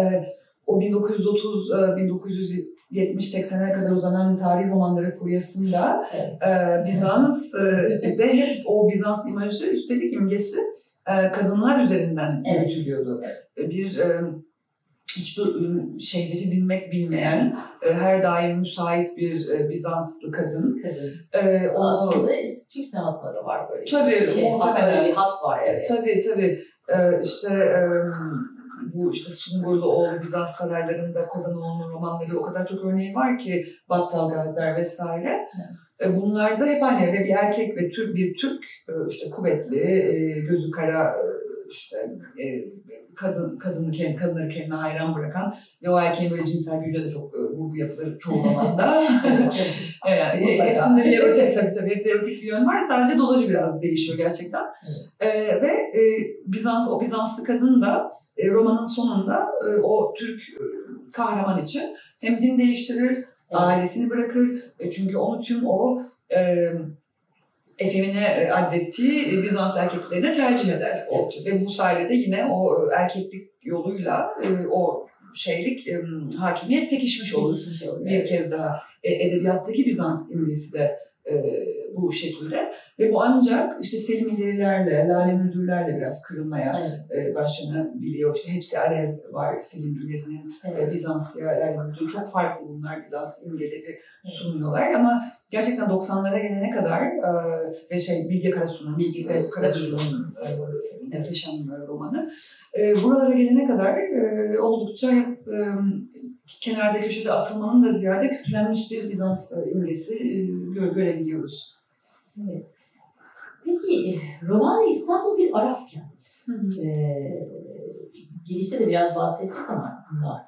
o 1930 1970-80'e kadar uzanan tarih romanları furyasında evet. e, Bizans e, ve hep o Bizans imajı üstelik imgesi e, kadınlar üzerinden evet. yürütülüyordu. Evet. Bir e, hiç şehveti dinmek bilmeyen, e, her daim müsait bir e, Bizanslı kadın. Kadın. E, onu... Aslında Türk sinemasında da var böyle tabii, şey. Muhtemelen. bir hat var. Evet. Tabii tabii. E, işte e, bu işte Sungurluoğlu, Bizans saraylarında Kozanoğlu'nun romanları o kadar çok örneği var ki Battal Gaziler vesaire. Evet. Bunlarda hep aynı ve bir erkek ve Türk bir Türk e, işte kuvvetli, e, gözü kara e, işte kadın kadını kendi kadınları kendine hayran bırakan ve o erkeğin böyle cinsel gücüne de çok vurgu yapılır çoğu zamanda. yani hepsinde bir erotik tabii tabii hepsi erotik bir yön var. Sadece dozajı biraz değişiyor gerçekten. Evet. Ee, ve e, Bizans o Bizanslı kadın da e, romanın sonunda e, o Türk e, kahraman için hem din değiştirir, evet. ailesini bırakır. E, çünkü onu tüm o e, efemine addettiği Bizans erkeklerine tercih eder. Evet. Ve bu sayede yine o erkeklik yoluyla e, o şeylik e, hakimiyet pekişmiş olur. Pekişmiş olur bir evet. kez daha. E, edebiyattaki Bizans imgesi de e, bu şekilde. Ve bu ancak işte Selimililerle, Lale Müdürlerle biraz kırılmaya evet. e, başlanabiliyor. İşte hepsi Alev var Selimlilerinin, evet. e, Bizansya, Lale Müdür. Çok farklı bunlar Bizans imgeleri sunuyorlar ama gerçekten 90'lara gelene kadar e, ve şey Bilge Karasu'nun Bilge Karasu'nun e, muhteşem romanı. E, buralara gelene kadar e, oldukça hep e, kenarda köşede atılmanın da ziyade kötülenmiş bir Bizans imgesi e, gö- görebiliyoruz. Evet. Peki romanda İstanbul bir Araf kent. Ee, girişte de biraz bahsettik ama bundan.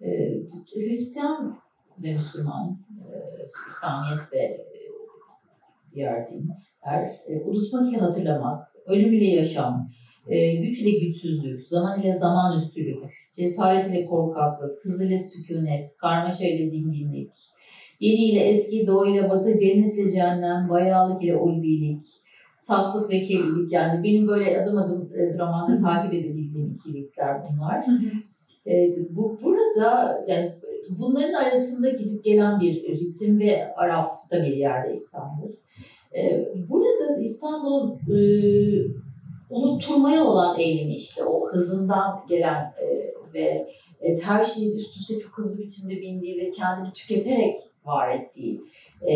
Ee, Hristiyan ve Müslüman, e, İslamiyet ve e, diğer dinler e, unutmak ile hatırlamak, ölüm ile yaşam, e, güç ile güçsüzlük, zaman ile zaman üstülük, cesaret ile korkaklık, hız ile sükunet, karmaşa ile dinginlik, yeni ile eski, doğu ile batı, cennet ile cehennem, bayağılık ile ulvilik, saflık ve kirlilik yani benim böyle adım adım e, romanda takip edebildiğim ikilikler bunlar. E, bu burada yani bunların arasında gidip gelen bir ritim ve arafta bir yerde İstanbul. E, burada İstanbul'un e, unutturmaya olan eğilimi işte o hızından gelen e, ve e, her şeyin üst üste çok hızlı biçimde bindiği ve kendini tüketerek var ettiği e,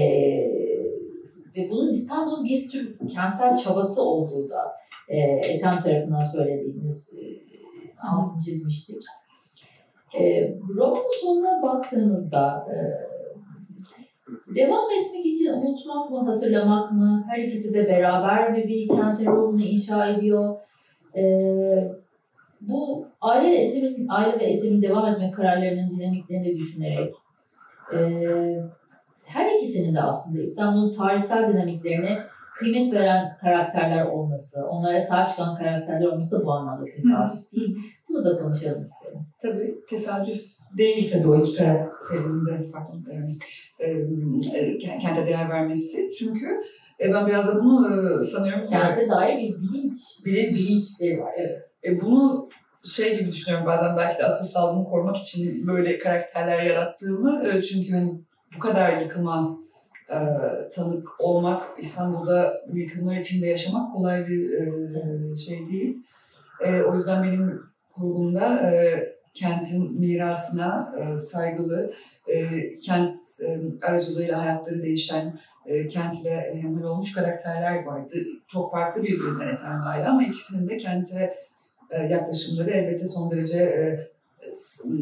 ve bunun İstanbul'un bir tür kentsel çabası olduğu da e, Ethem tarafından söylediğimiz e, altını çizmiştik. E, romanın sonuna baktığımızda e, devam etmek için unutmak mı, hatırlamak mı? Her ikisi de beraber ve bir kentin ruhunu inşa ediyor. E, bu aile Ethem'in, aile ve Ethem'in devam etme kararlarının dinamiklerini düşünerek e, her ikisinin de aslında İstanbul'un tarihsel dinamiklerine kıymet veren karakterler olması, onlara sahip çıkan karakterler olması bu anlamda tesadüf değil. Bunu da konuşalım isterim. Tabii tesadüf değil tabii o iki karakterin de pardon, e, kente değer vermesi. Çünkü e, ben biraz da bunu e, sanıyorum ki Kente dair bir bilinç, bilinç, bilinçleri var. Evet. e, bunu şey gibi düşünüyorum bazen belki de akıl sağlığımı korumak için böyle karakterler yarattığımı. Çünkü hani bu kadar yıkıma e, tanık olmak, İstanbul'da bu yıkımlar içinde yaşamak kolay bir e, şey değil. E, o yüzden benim kurgumda e, kentin mirasına e, saygılı, e, kent e, aracılığıyla hayatları değişen, e, kent ile hemhal olmuş karakterler vardı. Çok farklı birbirinden Ethem ama ikisinin de kente e, yaklaşımları elbette son derece e,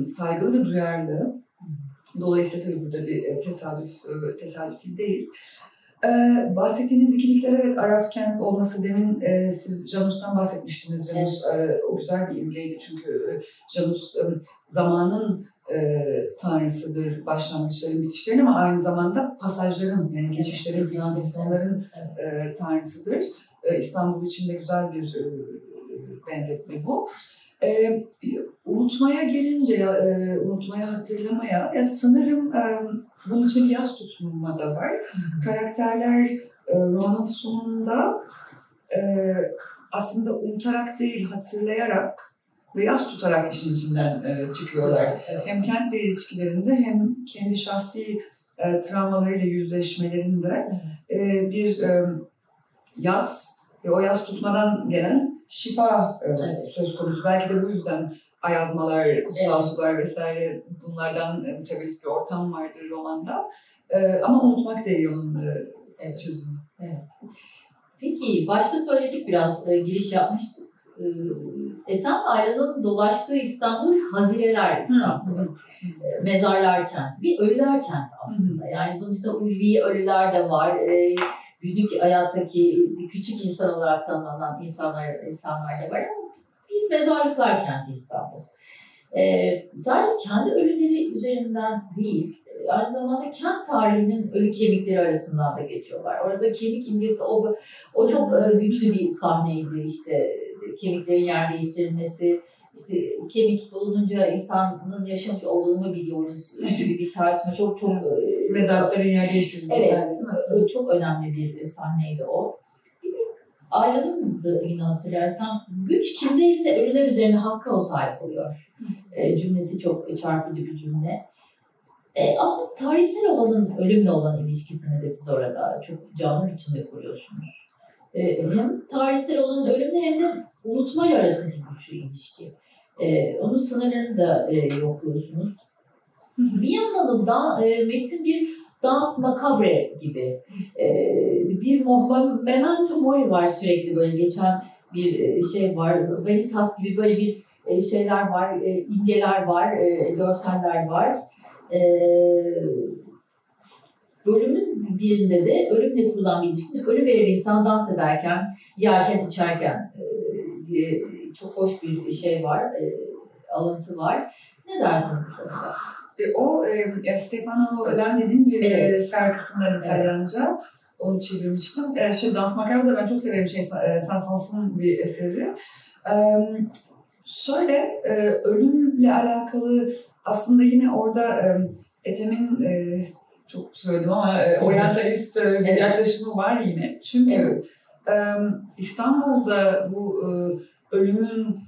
saygılı ve duyarlı. Dolayısıyla tabii burada bir e, tesadüf e, tesadüfi değil. E, bahsettiğiniz ikilikler evet Araf kent olması demin e, siz Janus'tan bahsetmiştiniz. Janus e, o güzel bir imgeydi çünkü e, Janus e, zamanın e, tanrısıdır başlangıçların bitişlerin ama aynı zamanda pasajların yani geçişlerin, tranzisyonların e, tanrısıdır. E, İstanbul için de güzel bir e, benzetme bu. E, unutmaya gelince, e, unutmaya, hatırlamaya, ya sanırım e, bunun için yaz tutulma da var. Karakterler e, romanın sonunda e, aslında unutarak değil, hatırlayarak ve yaz tutarak işin içinden e, çıkıyorlar. Evet. Hem kentle ilişkilerinde hem kendi şahsi e, travmalarıyla yüzleşmelerinde e, bir e, yaz ve o yaz tutmadan gelen şifa e, Evet. söz konusu. Belki de bu yüzden ayazmalar, kutsal Evet. sular vesaire bunlardan e, mütevellit bir ortam vardır romanda. E, ama unutmak değil onun e, Evet. çözümü. Peki başta söyledik biraz e, giriş yapmıştık. E, Ethem Aylan'ın dolaştığı İstanbul hazireler İstanbul. E, mezarlar kenti. Bir ölüler kenti aslında. Yani bunun içinde ulvi ölüler de var. E, günlük hayattaki küçük insan olarak tanımlanan insanlar, insanlar da var ama bir mezarlıklar kenti İstanbul. E, sadece kendi ölüleri üzerinden değil, aynı zamanda kent tarihinin ölü kemikleri arasından da geçiyorlar. Orada kemik imgesi o, o çok e, güçlü bir sahneydi işte kemiklerin yer değiştirilmesi, işte kemik bulununca insanın yaşamış olduğunu biliyoruz gibi bir tartışma çok çok e, Mezarlıkların yer değiştirilmesi. Evet, e, çok önemli bir sahneydi o. Ayla'nın da yine hatırlarsam güç kimdeyse ölüler üzerine hakka o sahip oluyor. E, cümlesi çok çarpıcı bir cümle. E, aslında tarihsel olanın ölümle olan ilişkisini de siz orada çok canlı biçimde kuruyorsunuz. E, hem tarihsel olanın ölümle hem de unutmayla arasındaki güçlü ilişki. E, onun sınırlarını da e, yokluyorsunuz. Bir yandan da e, metin bir dans macabre gibi e, bir memento mori var sürekli böyle geçen bir e, şey var. Vanitas gibi böyle bir e, şeyler var, e, imgeler var, görseller var. E, bölümün birinde de ölümle kurulan bir ilişkide ölü veren insan dans ederken, yerken, içerken e, diye çok hoş bir şey var, e, alıntı var. Ne dersiniz bu konuda? E, o e, Stefano Landi'nin bir Evet. şarkısından İtalyanca. Onu çevirmiştim. E, şey, Dans Macabre da ben çok severim. Şey, Saint-Saëns'ın bir eseri. E, şöyle, e, ölümle alakalı aslında yine orada e, Ethem'in e, çok söyledim ama e, oryantalist e, bir Evet. yaklaşımı var yine. Çünkü Evet. İstanbul'da bu ölümün,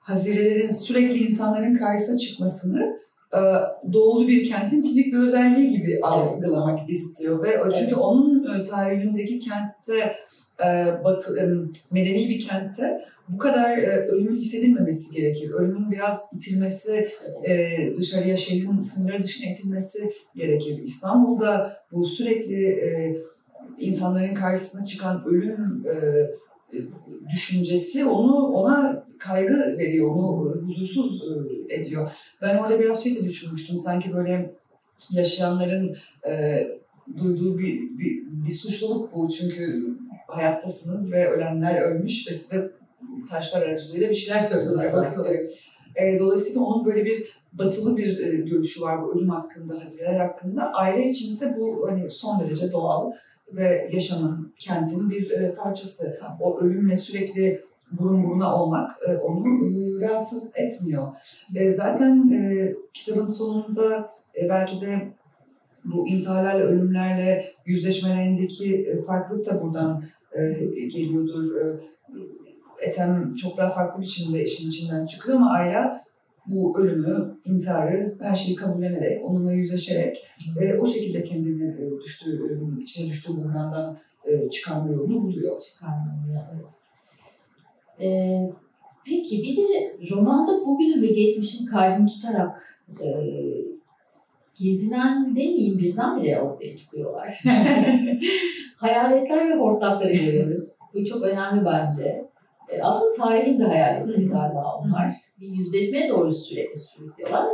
hazirelerin sürekli insanların karşısına çıkmasını doğulu bir kentin tipik bir özelliği gibi algılamak istiyor ve çünkü Evet. onun tahayyülündeki kentte batı, e, medeni bir kentte bu kadar e, ölümün hissedilmemesi gerekir. Ölümün biraz itilmesi, e, dışarıya şehrin sınırları dışına itilmesi gerekir. İstanbul'da bu sürekli e, insanların karşısına çıkan ölüm e, e, düşüncesi onu ona kaygı veriyor, onu e, huzursuz e, ediyor. Ben orada biraz şey de düşünmüştüm, sanki böyle yaşayanların e, duyduğu bir, bir, bir suçluluk bu. Çünkü hayattasınız ve ölenler ölmüş ve size taşlar aracılığıyla bir şeyler söylüyorlar, bakıyorlar. E, dolayısıyla onun böyle bir batılı bir e, görüşü var bu ölüm hakkında, hazineler hakkında. Aile için ise bu hani son derece doğal ve yaşamın, kentin bir e, parçası. O ölümle sürekli burun buruna olmak e, onu e, rahatsız etmiyor. E, zaten e, kitabın sonunda e, belki de bu intiharlarla, ölümlerle yüzleşmelerindeki e, farklılık da buradan geliyordur. E, Ethem çok daha farklı biçimde işin içinden çıkıyor ama Ayla bu ölümü, intiharı, her şeyi kabullenerek, onunla yüzleşerek ve o şekilde kendini e, düştüğü, e, içine düştüğü buhrandan e, çıkarma yolunu buluyor. çıkarmamaya. Evet. Ee, peki bir de romanda bugünü ve geçmişin kaydını tutarak e, gezinen demeyeyim birdenbire ortaya çıkıyorlar. Hayaletler ve hortlakları görüyoruz. Bu çok önemli bence. E, aslında tarihin de hayaletleri galiba onlar. Bir yüzleşmeye doğru sürekli sürüklüyorlar.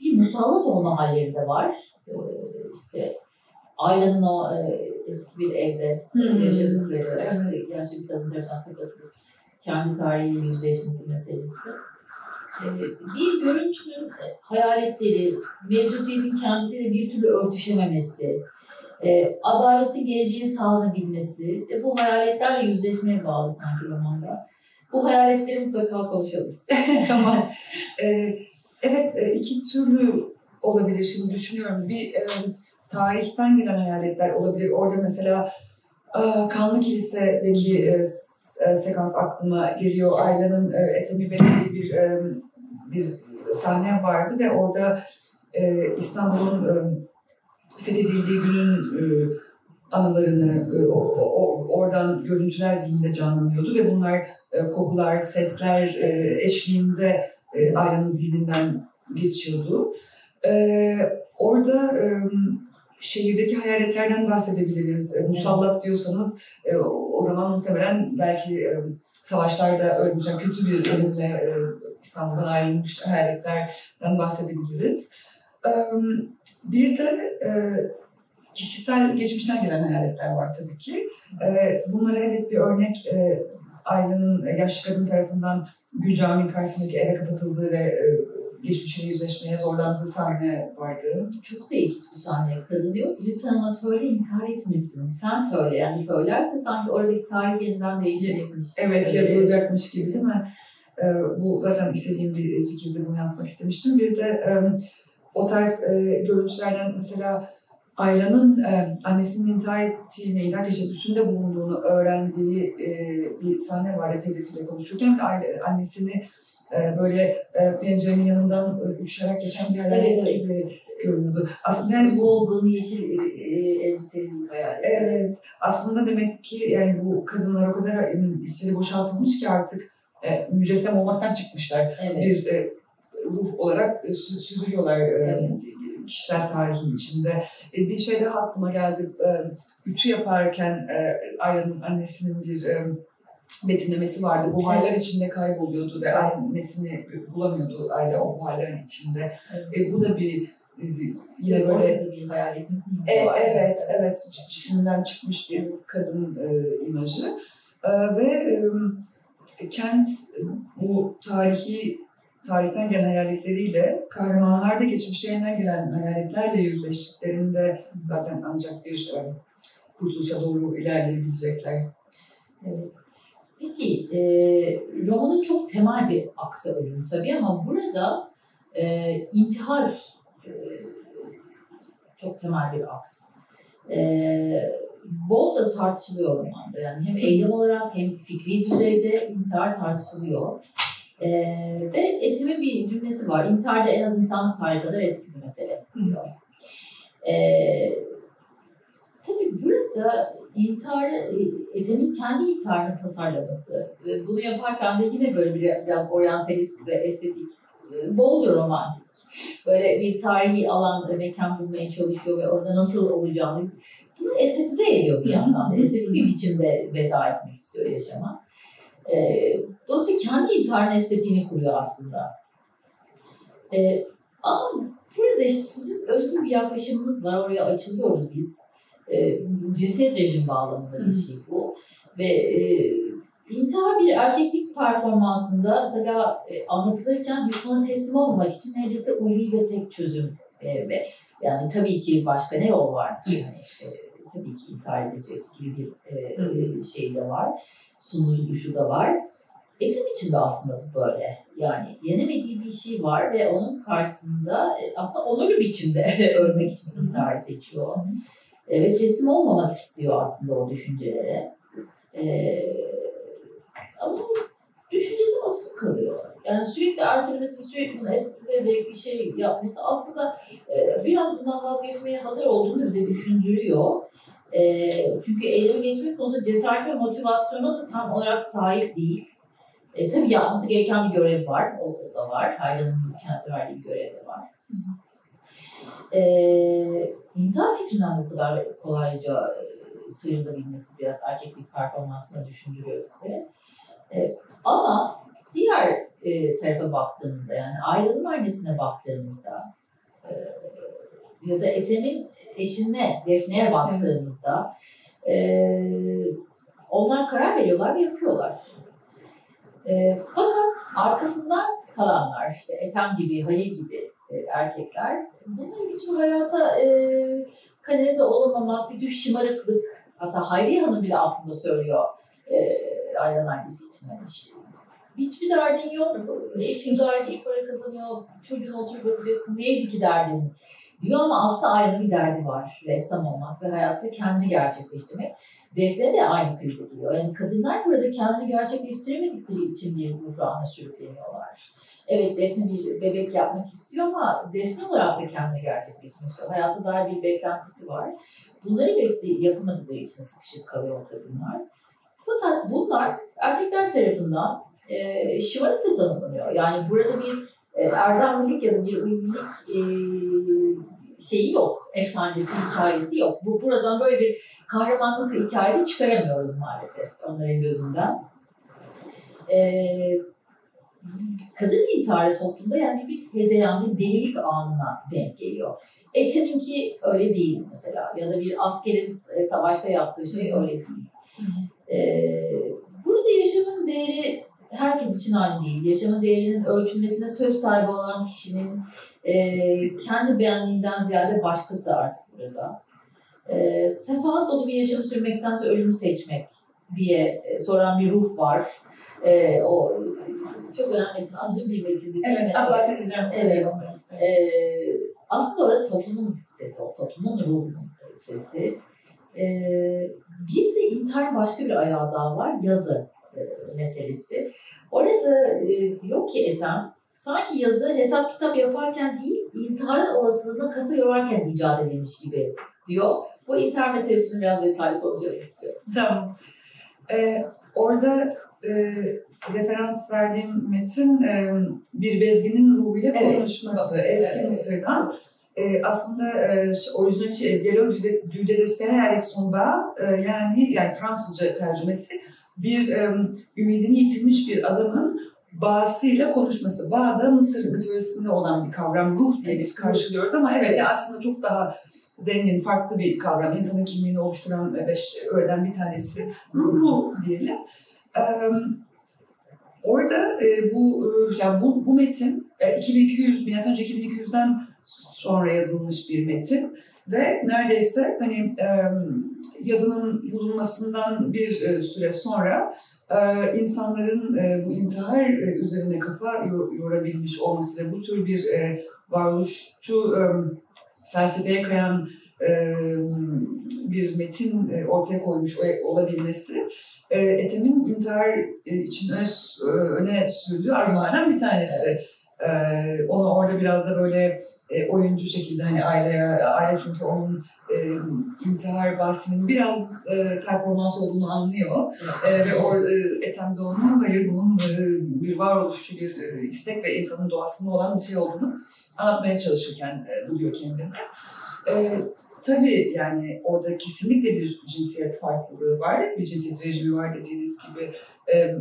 Bir musallat olma halleri de var. E, işte Ayla'nın o e, eski bir evde yaşadıkları, işte bir kadın tarafından kendi tarihiyle yüzleşmesi meselesi. Ee, Bir görüntünün e, hayaletleri, mevcudiyetin kendisiyle bir türlü örtüşememesi, e, adaletin geleceğini sağlanabilmesi, e, bu hayaletlerle yüzleşmeye bağlı sanki romanda. Bu hayaletleri mutlaka konuşalım tamam. Ee, evet, e, iki türlü olabilir şimdi düşünüyorum. Bir e, tarihten gelen hayaletler olabilir. Orada mesela e, Kanlı Kilise'deki e, sekans aklıma geliyor. Ayla'nın e, Etemi Belediye bir e, bir sahne vardı ve orada e, İstanbul'un e, fethedildiği günün e, anılarını e, o, o- oradan görüntüler zihninde canlanıyordu ve bunlar e, kokular, sesler e, eşliğinde e, Ayla'nın zihninden geçiyordu. E, orada e, şehirdeki hayaletlerden bahsedebiliriz. E, musallat diyorsanız e, o, zaman muhtemelen belki e, savaşlarda ölmüş, yani kötü bir ölümle e, İstanbul'dan ayrılmış hayaletlerden bahsedebiliriz. Bir de kişisel geçmişten gelen hayaletler var tabii ki. Bunlara evet bir örnek Ayla'nın e, yaşlı kadın tarafından Gül Camii'nin karşısındaki eve kapatıldığı ve e, geçmişine yüzleşmeye zorlandığı sahne vardı. Çok da ilginç bir sahne. Kadın diyor ki lütfen ona söyle intihar etmesin. Sen söyle. Yani söylerse sanki oradaki tarih yeniden değişecekmiş. Evet, Ee, yazılacakmış gibi değil mi? E, bu zaten istediğim bir fikirde bunu yazmak istemiştim. Bir de e, o tarz e, görüntülerden mesela Ayla'nın e, annesinin intihar ettiğini, intihar teşebbüsünde bulunduğunu öğrendiği e, bir sahne vardı teyzesiyle konuşurken. Aile, annesini e, böyle e, pencerenin yanından e, uçarak geçen bir hayalet Evet, gibi görünüyordu. Aslında yani bu, Solgun yeşil e, e, elbiseli bir hayal. evet, aslında demek ki yani bu kadınlar o kadar içeri boşaltılmış ki artık e, mücessem olmaktan çıkmışlar. Evet. Bir e, ruh olarak e, sü- süzülüyorlar e, Evet. kişisel tarihin içinde. E, bir şey daha aklıma geldi. E, ütü yaparken e, Ayla'nın annesinin bir e, betimlemesi vardı. Buharlar içinde kayboluyordu ve annesini bulamıyordu aile o buharların içinde. Evet. E, bu da bir e, yine böyle da bir hayaletimizin e, var. evet evet cisimden çıkmış bir kadın e, imajı E, ve e, Kent bu tarihi tarihten gelen hayaletleriyle kahramanlar da geçmişlerinden gelen hayaletlerle yüzleştiklerinde zaten ancak bir e, kurtuluşa doğru ilerleyebilecekler. Evet. Peki, e, romanın çok temel bir aksa ölüm tabii ama burada e, intihar e, çok temel bir aks. E, bol da tartışılıyor romanda. Yani hem eylem olarak hem fikri düzeyde intihar tartışılıyor. E, ve Ethem'in bir cümlesi var. İntihar da en az insanlık tarihi kadar eski bir mesele diyor. E, tabii burada intiharı, Ethem'in kendi intiharını tasarlaması, bunu yaparken de yine böyle bir, biraz oryantalist ve estetik, e, bolca romantik. Böyle bir tarihi alan, mekan bulmaya çalışıyor ve orada nasıl olacağını estetize ediyor bir yandan da. Estetik bir biçimde veda etmek istiyor yaşama. E, dolayısıyla kendi intiharın estetiğini kuruyor aslında. E, ama burada sizin özgür bir yaklaşımınız var, oraya açılıyoruz biz e, cinsiyet rejim bağlamında bir şey bu. Ve e, intihar bir erkeklik performansında mesela e, anlatılırken düşmana teslim olmamak için neredeyse ulvi ve tek çözüm. E, ve yani tabii ki başka ne yol var? Yani işte, tabii ki intihar edecek gibi bir e, şey de var. Sunucu da var. Etim içinde aslında bu böyle. Yani yenemediği bir şey var ve onun karşısında e, aslında onurlu biçimde ölmek için intihar seçiyor. E, ve teslim olmamak istiyor aslında o düşüncelere. E, ama düşüncede asıl kalıyor. Yani sürekli ertelemesi sürekli bunu estetize ederek bir şey yapması aslında e, biraz bundan vazgeçmeye hazır olduğunu da bize düşündürüyor. E, çünkü eyleme geçmek konusunda cesaret ve motivasyona da tam olarak sahip değil. E, tabii yapması gereken bir görev var, o da var. Hayran'ın kendisi verdiği bir görev de var. E, intihar fikrinden bu kadar kolayca e, sıyrılabilmesi biraz erkeklik performansına düşündürüyor bizi. E, ama diğer e, tarafa baktığımızda yani Ayla'nın annesine baktığımızda e, ya da Ethem'in eşine, Defne'ye baktığımızda e, onlar karar veriyorlar ve yapıyorlar. E, fakat arkasından kalanlar, işte Ethem gibi, Halil gibi e, erkekler bunlar bir tür hayata e, kanalize olamamak, bir tür şımarıklık, hatta Hayriye Hanım bile aslında söylüyor e, Aylan annesi için hani işte. Hiçbir derdin yok, eşin gayet para kazanıyor, çocuğun oturup bakacaksın, neydi ki derdin diyor ama aslında aynı bir derdi var. Ressam olmak ve hayatta kendini gerçekleştirmek. Defne de aynı krize giriyor. Yani kadınlar burada kendini gerçekleştiremedikleri için bir buhrana sürükleniyorlar. Evet Defne bir bebek yapmak istiyor ama Defne olarak da kendini gerçekleştirmek istiyor. Hayata dair bir beklentisi var. Bunları bekle yapamadıkları için sıkışık kalıyor kadınlar. Fakat bunlar erkekler tarafından e, şımarıkça tanımlanıyor. Yani burada bir e, erdemlilik ya da bir uyumluluk e, şeyi yok. Efsanesi, hikayesi yok. Bu buradan böyle bir kahramanlık hikayesi çıkaramıyoruz maalesef onların gözünden. Ee, kadın intiharı toplumda yani bir hezeyan, bir delilik anına denk geliyor. Ethem'inki öyle değil mesela. Ya da bir askerin savaşta yaptığı şey öyle değil. Ee, burada yaşamın değeri herkes için aynı değil. Yaşamın değerinin ölçülmesine söz sahibi olan kişinin e, kendi beğendiğinden ziyade başkası artık burada. E, sefahat dolu bir yaşam sürmektense ölümü seçmek diye e, soran bir ruh var. E, o çok önemli, anladığım bir metin. Evet, bahsedeceğim. Evet. E, aslında orada toplumun sesi, o toplumun ruhunun sesi. E, bir de intihar başka bir ayağı daha var, yazı meselesi. Orada e, diyor ki Ethem, sanki yazı hesap kitap yaparken değil, intiharın olasılığına kafa yorarken icat edilmiş gibi diyor. Bu intihar meselesini biraz detaylı konuşmak istiyorum. Tamam. Ee, orada e, referans verdiğim metin e, bir bezginin ruhuyla Evet. konuşması. Eski Evet. Mısır'dan. E, aslında e, orijinal şey, Dialogue du désespéré Alex Somba, e, yani yani Fransızca tercümesi bir e, ümidini yitirmiş bir adamın bağısıyla konuşması. Bağ da Mısır mitolojisinde olan bir kavram. Ruh diye biz karşılıyoruz ama evet aslında çok daha zengin, farklı bir kavram. İnsanın kimliğini oluşturan beş öğeden bir tanesi. Ruh diyelim. Ee, orada e, bu yani bu, bu metin e, 2200 milattan önce 2200'den sonra yazılmış bir metin ve neredeyse hani e, yazının bulunmasından bir e, süre sonra e, insanların e, bu intihar e, üzerine kafa yorabilmiş olması ve bu tür bir e, varoluşçu felsefeye kayan bir metin ortaya koymuş olabilmesi e, Ethem'in intihar için öne, öne sürdüğü argümanlardan bir tanesi. Onu orada biraz da böyle e, oyuncu şekilde hani aileye, aile çünkü onun e, intihar bahsinin biraz e, performans olduğunu anlıyor. E, ve o e, Ethem de hayır bunun e, bir varoluşçu bir e, istek ve insanın doğasında olan bir şey olduğunu anlatmaya çalışırken e, buluyor kendini. E, tabii yani orada kesinlikle bir cinsiyet farklılığı var, bir cinsiyet rejimi var dediğiniz gibi. E,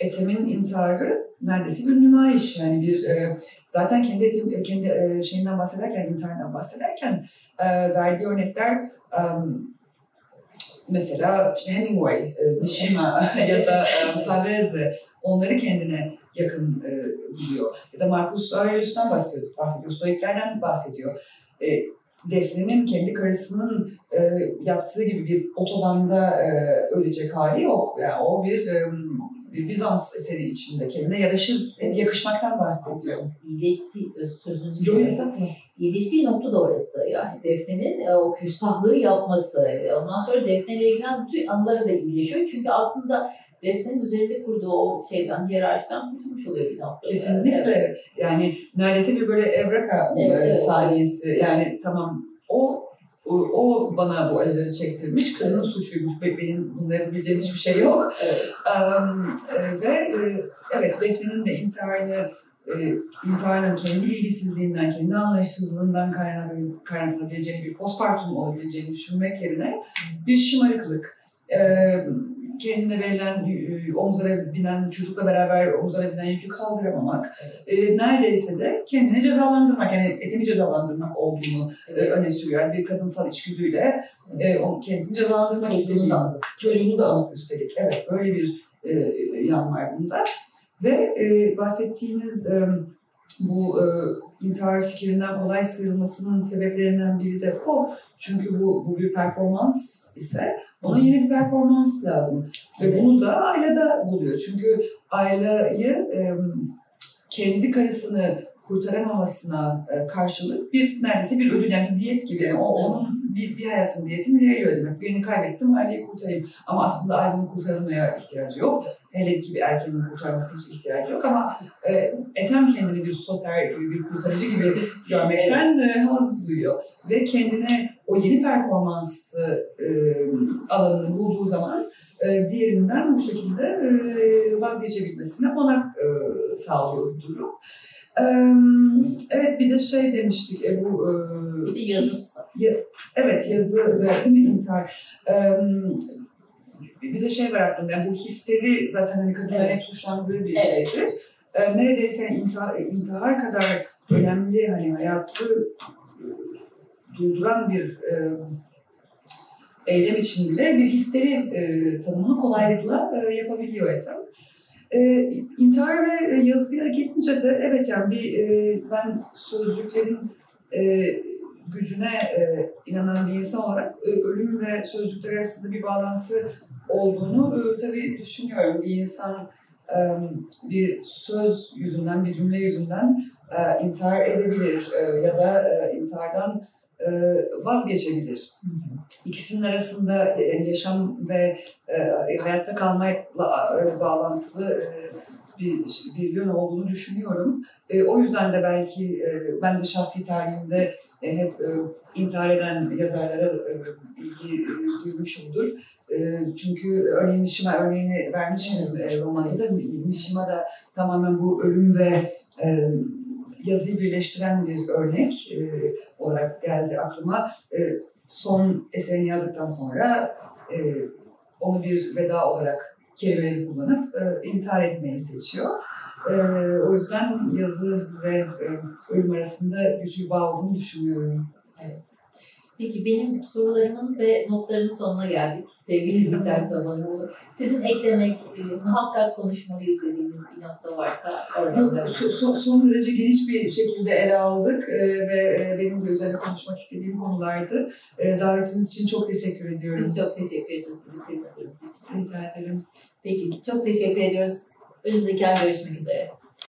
Ethem'in intiharı neredeyse bir nümayiş yani bir e, zaten kendi etim, kendi e, şeyinden bahsederken intihardan bahsederken e, verdiği örnekler e, mesela işte Hemingway, e, Mishima ya da e, Pavese onları kendine yakın e, buluyor. Ya da Marcus Aurelius'tan bahsediyor, bahsediyor Stoiklerden bahsediyor. E, Defne'nin kendi karısının e, yaptığı gibi bir otobanda e, ölecek hali yok. Yani o bir e, Bizans eseri içinde kendine yaraşır, yakışmaktan bahsediyor. İyileştiği, sözünüzü Yok mı? İyileştiği nokta da orası. Yani Defne'nin e, o küstahlığı yapması, ondan sonra Defne ile ilgili bütün anıları da iyileşiyor. Çünkü aslında Defne'nin üzerinde kurduğu o şeyden, hiyerarşiden kurtulmuş oluyor bir noktada. Kesinlikle. Evet. Yani neredeyse bir böyle evraka evet, evet, saniyesi. Yani tamam o o, bana bu acıları çektirmiş. Kadının suçuymuş. Benim bunları yapabileceğim hiçbir şey yok. Evet. Um, ve e, evet Defne'nin de intiharını e, intiharın kendi ilgisizliğinden, kendi anlayışsızlığından kaynaklanabileceğini, bir postpartum olabileceğini düşünmek yerine bir şımarıklık, e, kendine verilen, omuzlara binen, çocukla beraber omuzlara binen yükü kaldıramamak, e, neredeyse de kendini cezalandırmak, yani etimi cezalandırmak olduğunu e, öne sürüyor. Yani bir kadınsal içgüdüyle e, kendisini cezalandırmak istediği, çocuğunu da alıp üstelik. Evet, böyle bir e, yan var bunda. Ve e, bahsettiğiniz e, bu e, intihar fikrinden kolay sıyrılmasının sebeplerinden biri de o. Çünkü bu, bu bir performans ise ona yeni bir performans lazım. Ve bunu da ailede buluyor. Çünkü e, kendi karısını kurtaramamasına karşılık bir neredeyse bir ödül yani bir diyet gibi. Yani o, onun bir, bir hayatın diyetini veriyor demek. Birini kaybettim aileyi kurtarayım. Ama aslında ailenin kurtarılmaya ihtiyacı yok. Hele ki bir erkeğin kurtarması hiç ihtiyacı yok ama e, Ethem kendini bir soter gibi, bir kurtarıcı gibi görmekten e, haz duyuyor. Ve kendine o yeni performans e, alanını bulduğu zaman e, diğerinden bu şekilde e, vazgeçebilmesine olanak e, sağlıyor bu durum. Evet bir de şey demiştik e, bu bir de yazı. evet yazı ve değil mi intihar. Bir de şey var aklımda yani bu histeri zaten hani kadınların evet. hep suçlandığı bir evet. şeydir. Neredeyse intihar, intihar kadar önemli hani hayatı durduran bir eylem için bile bir histeri tanımını kolaylıkla yapabiliyor Ethem. E, intihar ve e, yazıya gelince de evet yani bir e, ben sözcüklerin e, gücüne e, inanan bir insan olarak e, ölüm ve sözcükler arasında bir bağlantı olduğunu e, tabii düşünüyorum. Bir insan e, bir söz yüzünden, bir cümle yüzünden e, intihar edebilir e, ya da e, intihardan e, vazgeçebilir. İkisinin arasında e, yani yaşam ve e, hayatta kalmayla bağlantılı bir, bir yön olduğunu düşünüyorum. O yüzden de belki ben de şahsi tarihimde hep intihar eden yazarlara ilgi duymuşumdur. Çünkü örneğin Mishima örneğini vermiştim romanında. Mishima da tamamen bu ölüm ve yazıyı birleştiren bir örnek olarak geldi aklıma. E, son eserini yazdıktan sonra e, onu bir veda olarak kelimeleri kullanıp e, intihar etmeyi seçiyor. E, o yüzden yazı ve e, ölüm arasında güçlü bir bağ olduğunu düşünüyorum. Peki benim sorularımın ve notlarımın sonuna geldik sevgili Biter Sabanoğlu. Sizin eklemek, e, muhakkak konuşmalıyız dediğiniz bir nokta varsa oradan Yok, devam so- so- son derece geniş bir şekilde ele aldık e, ve e, benim de üzerine konuşmak istediğim konulardı. E, davetiniz için çok teşekkür ediyorum. Biz çok teşekkür ediyoruz bizi kırmadığınız için. Rica ederim. Peki çok teşekkür ediyoruz. Önümüzdeki ay görüşmek üzere.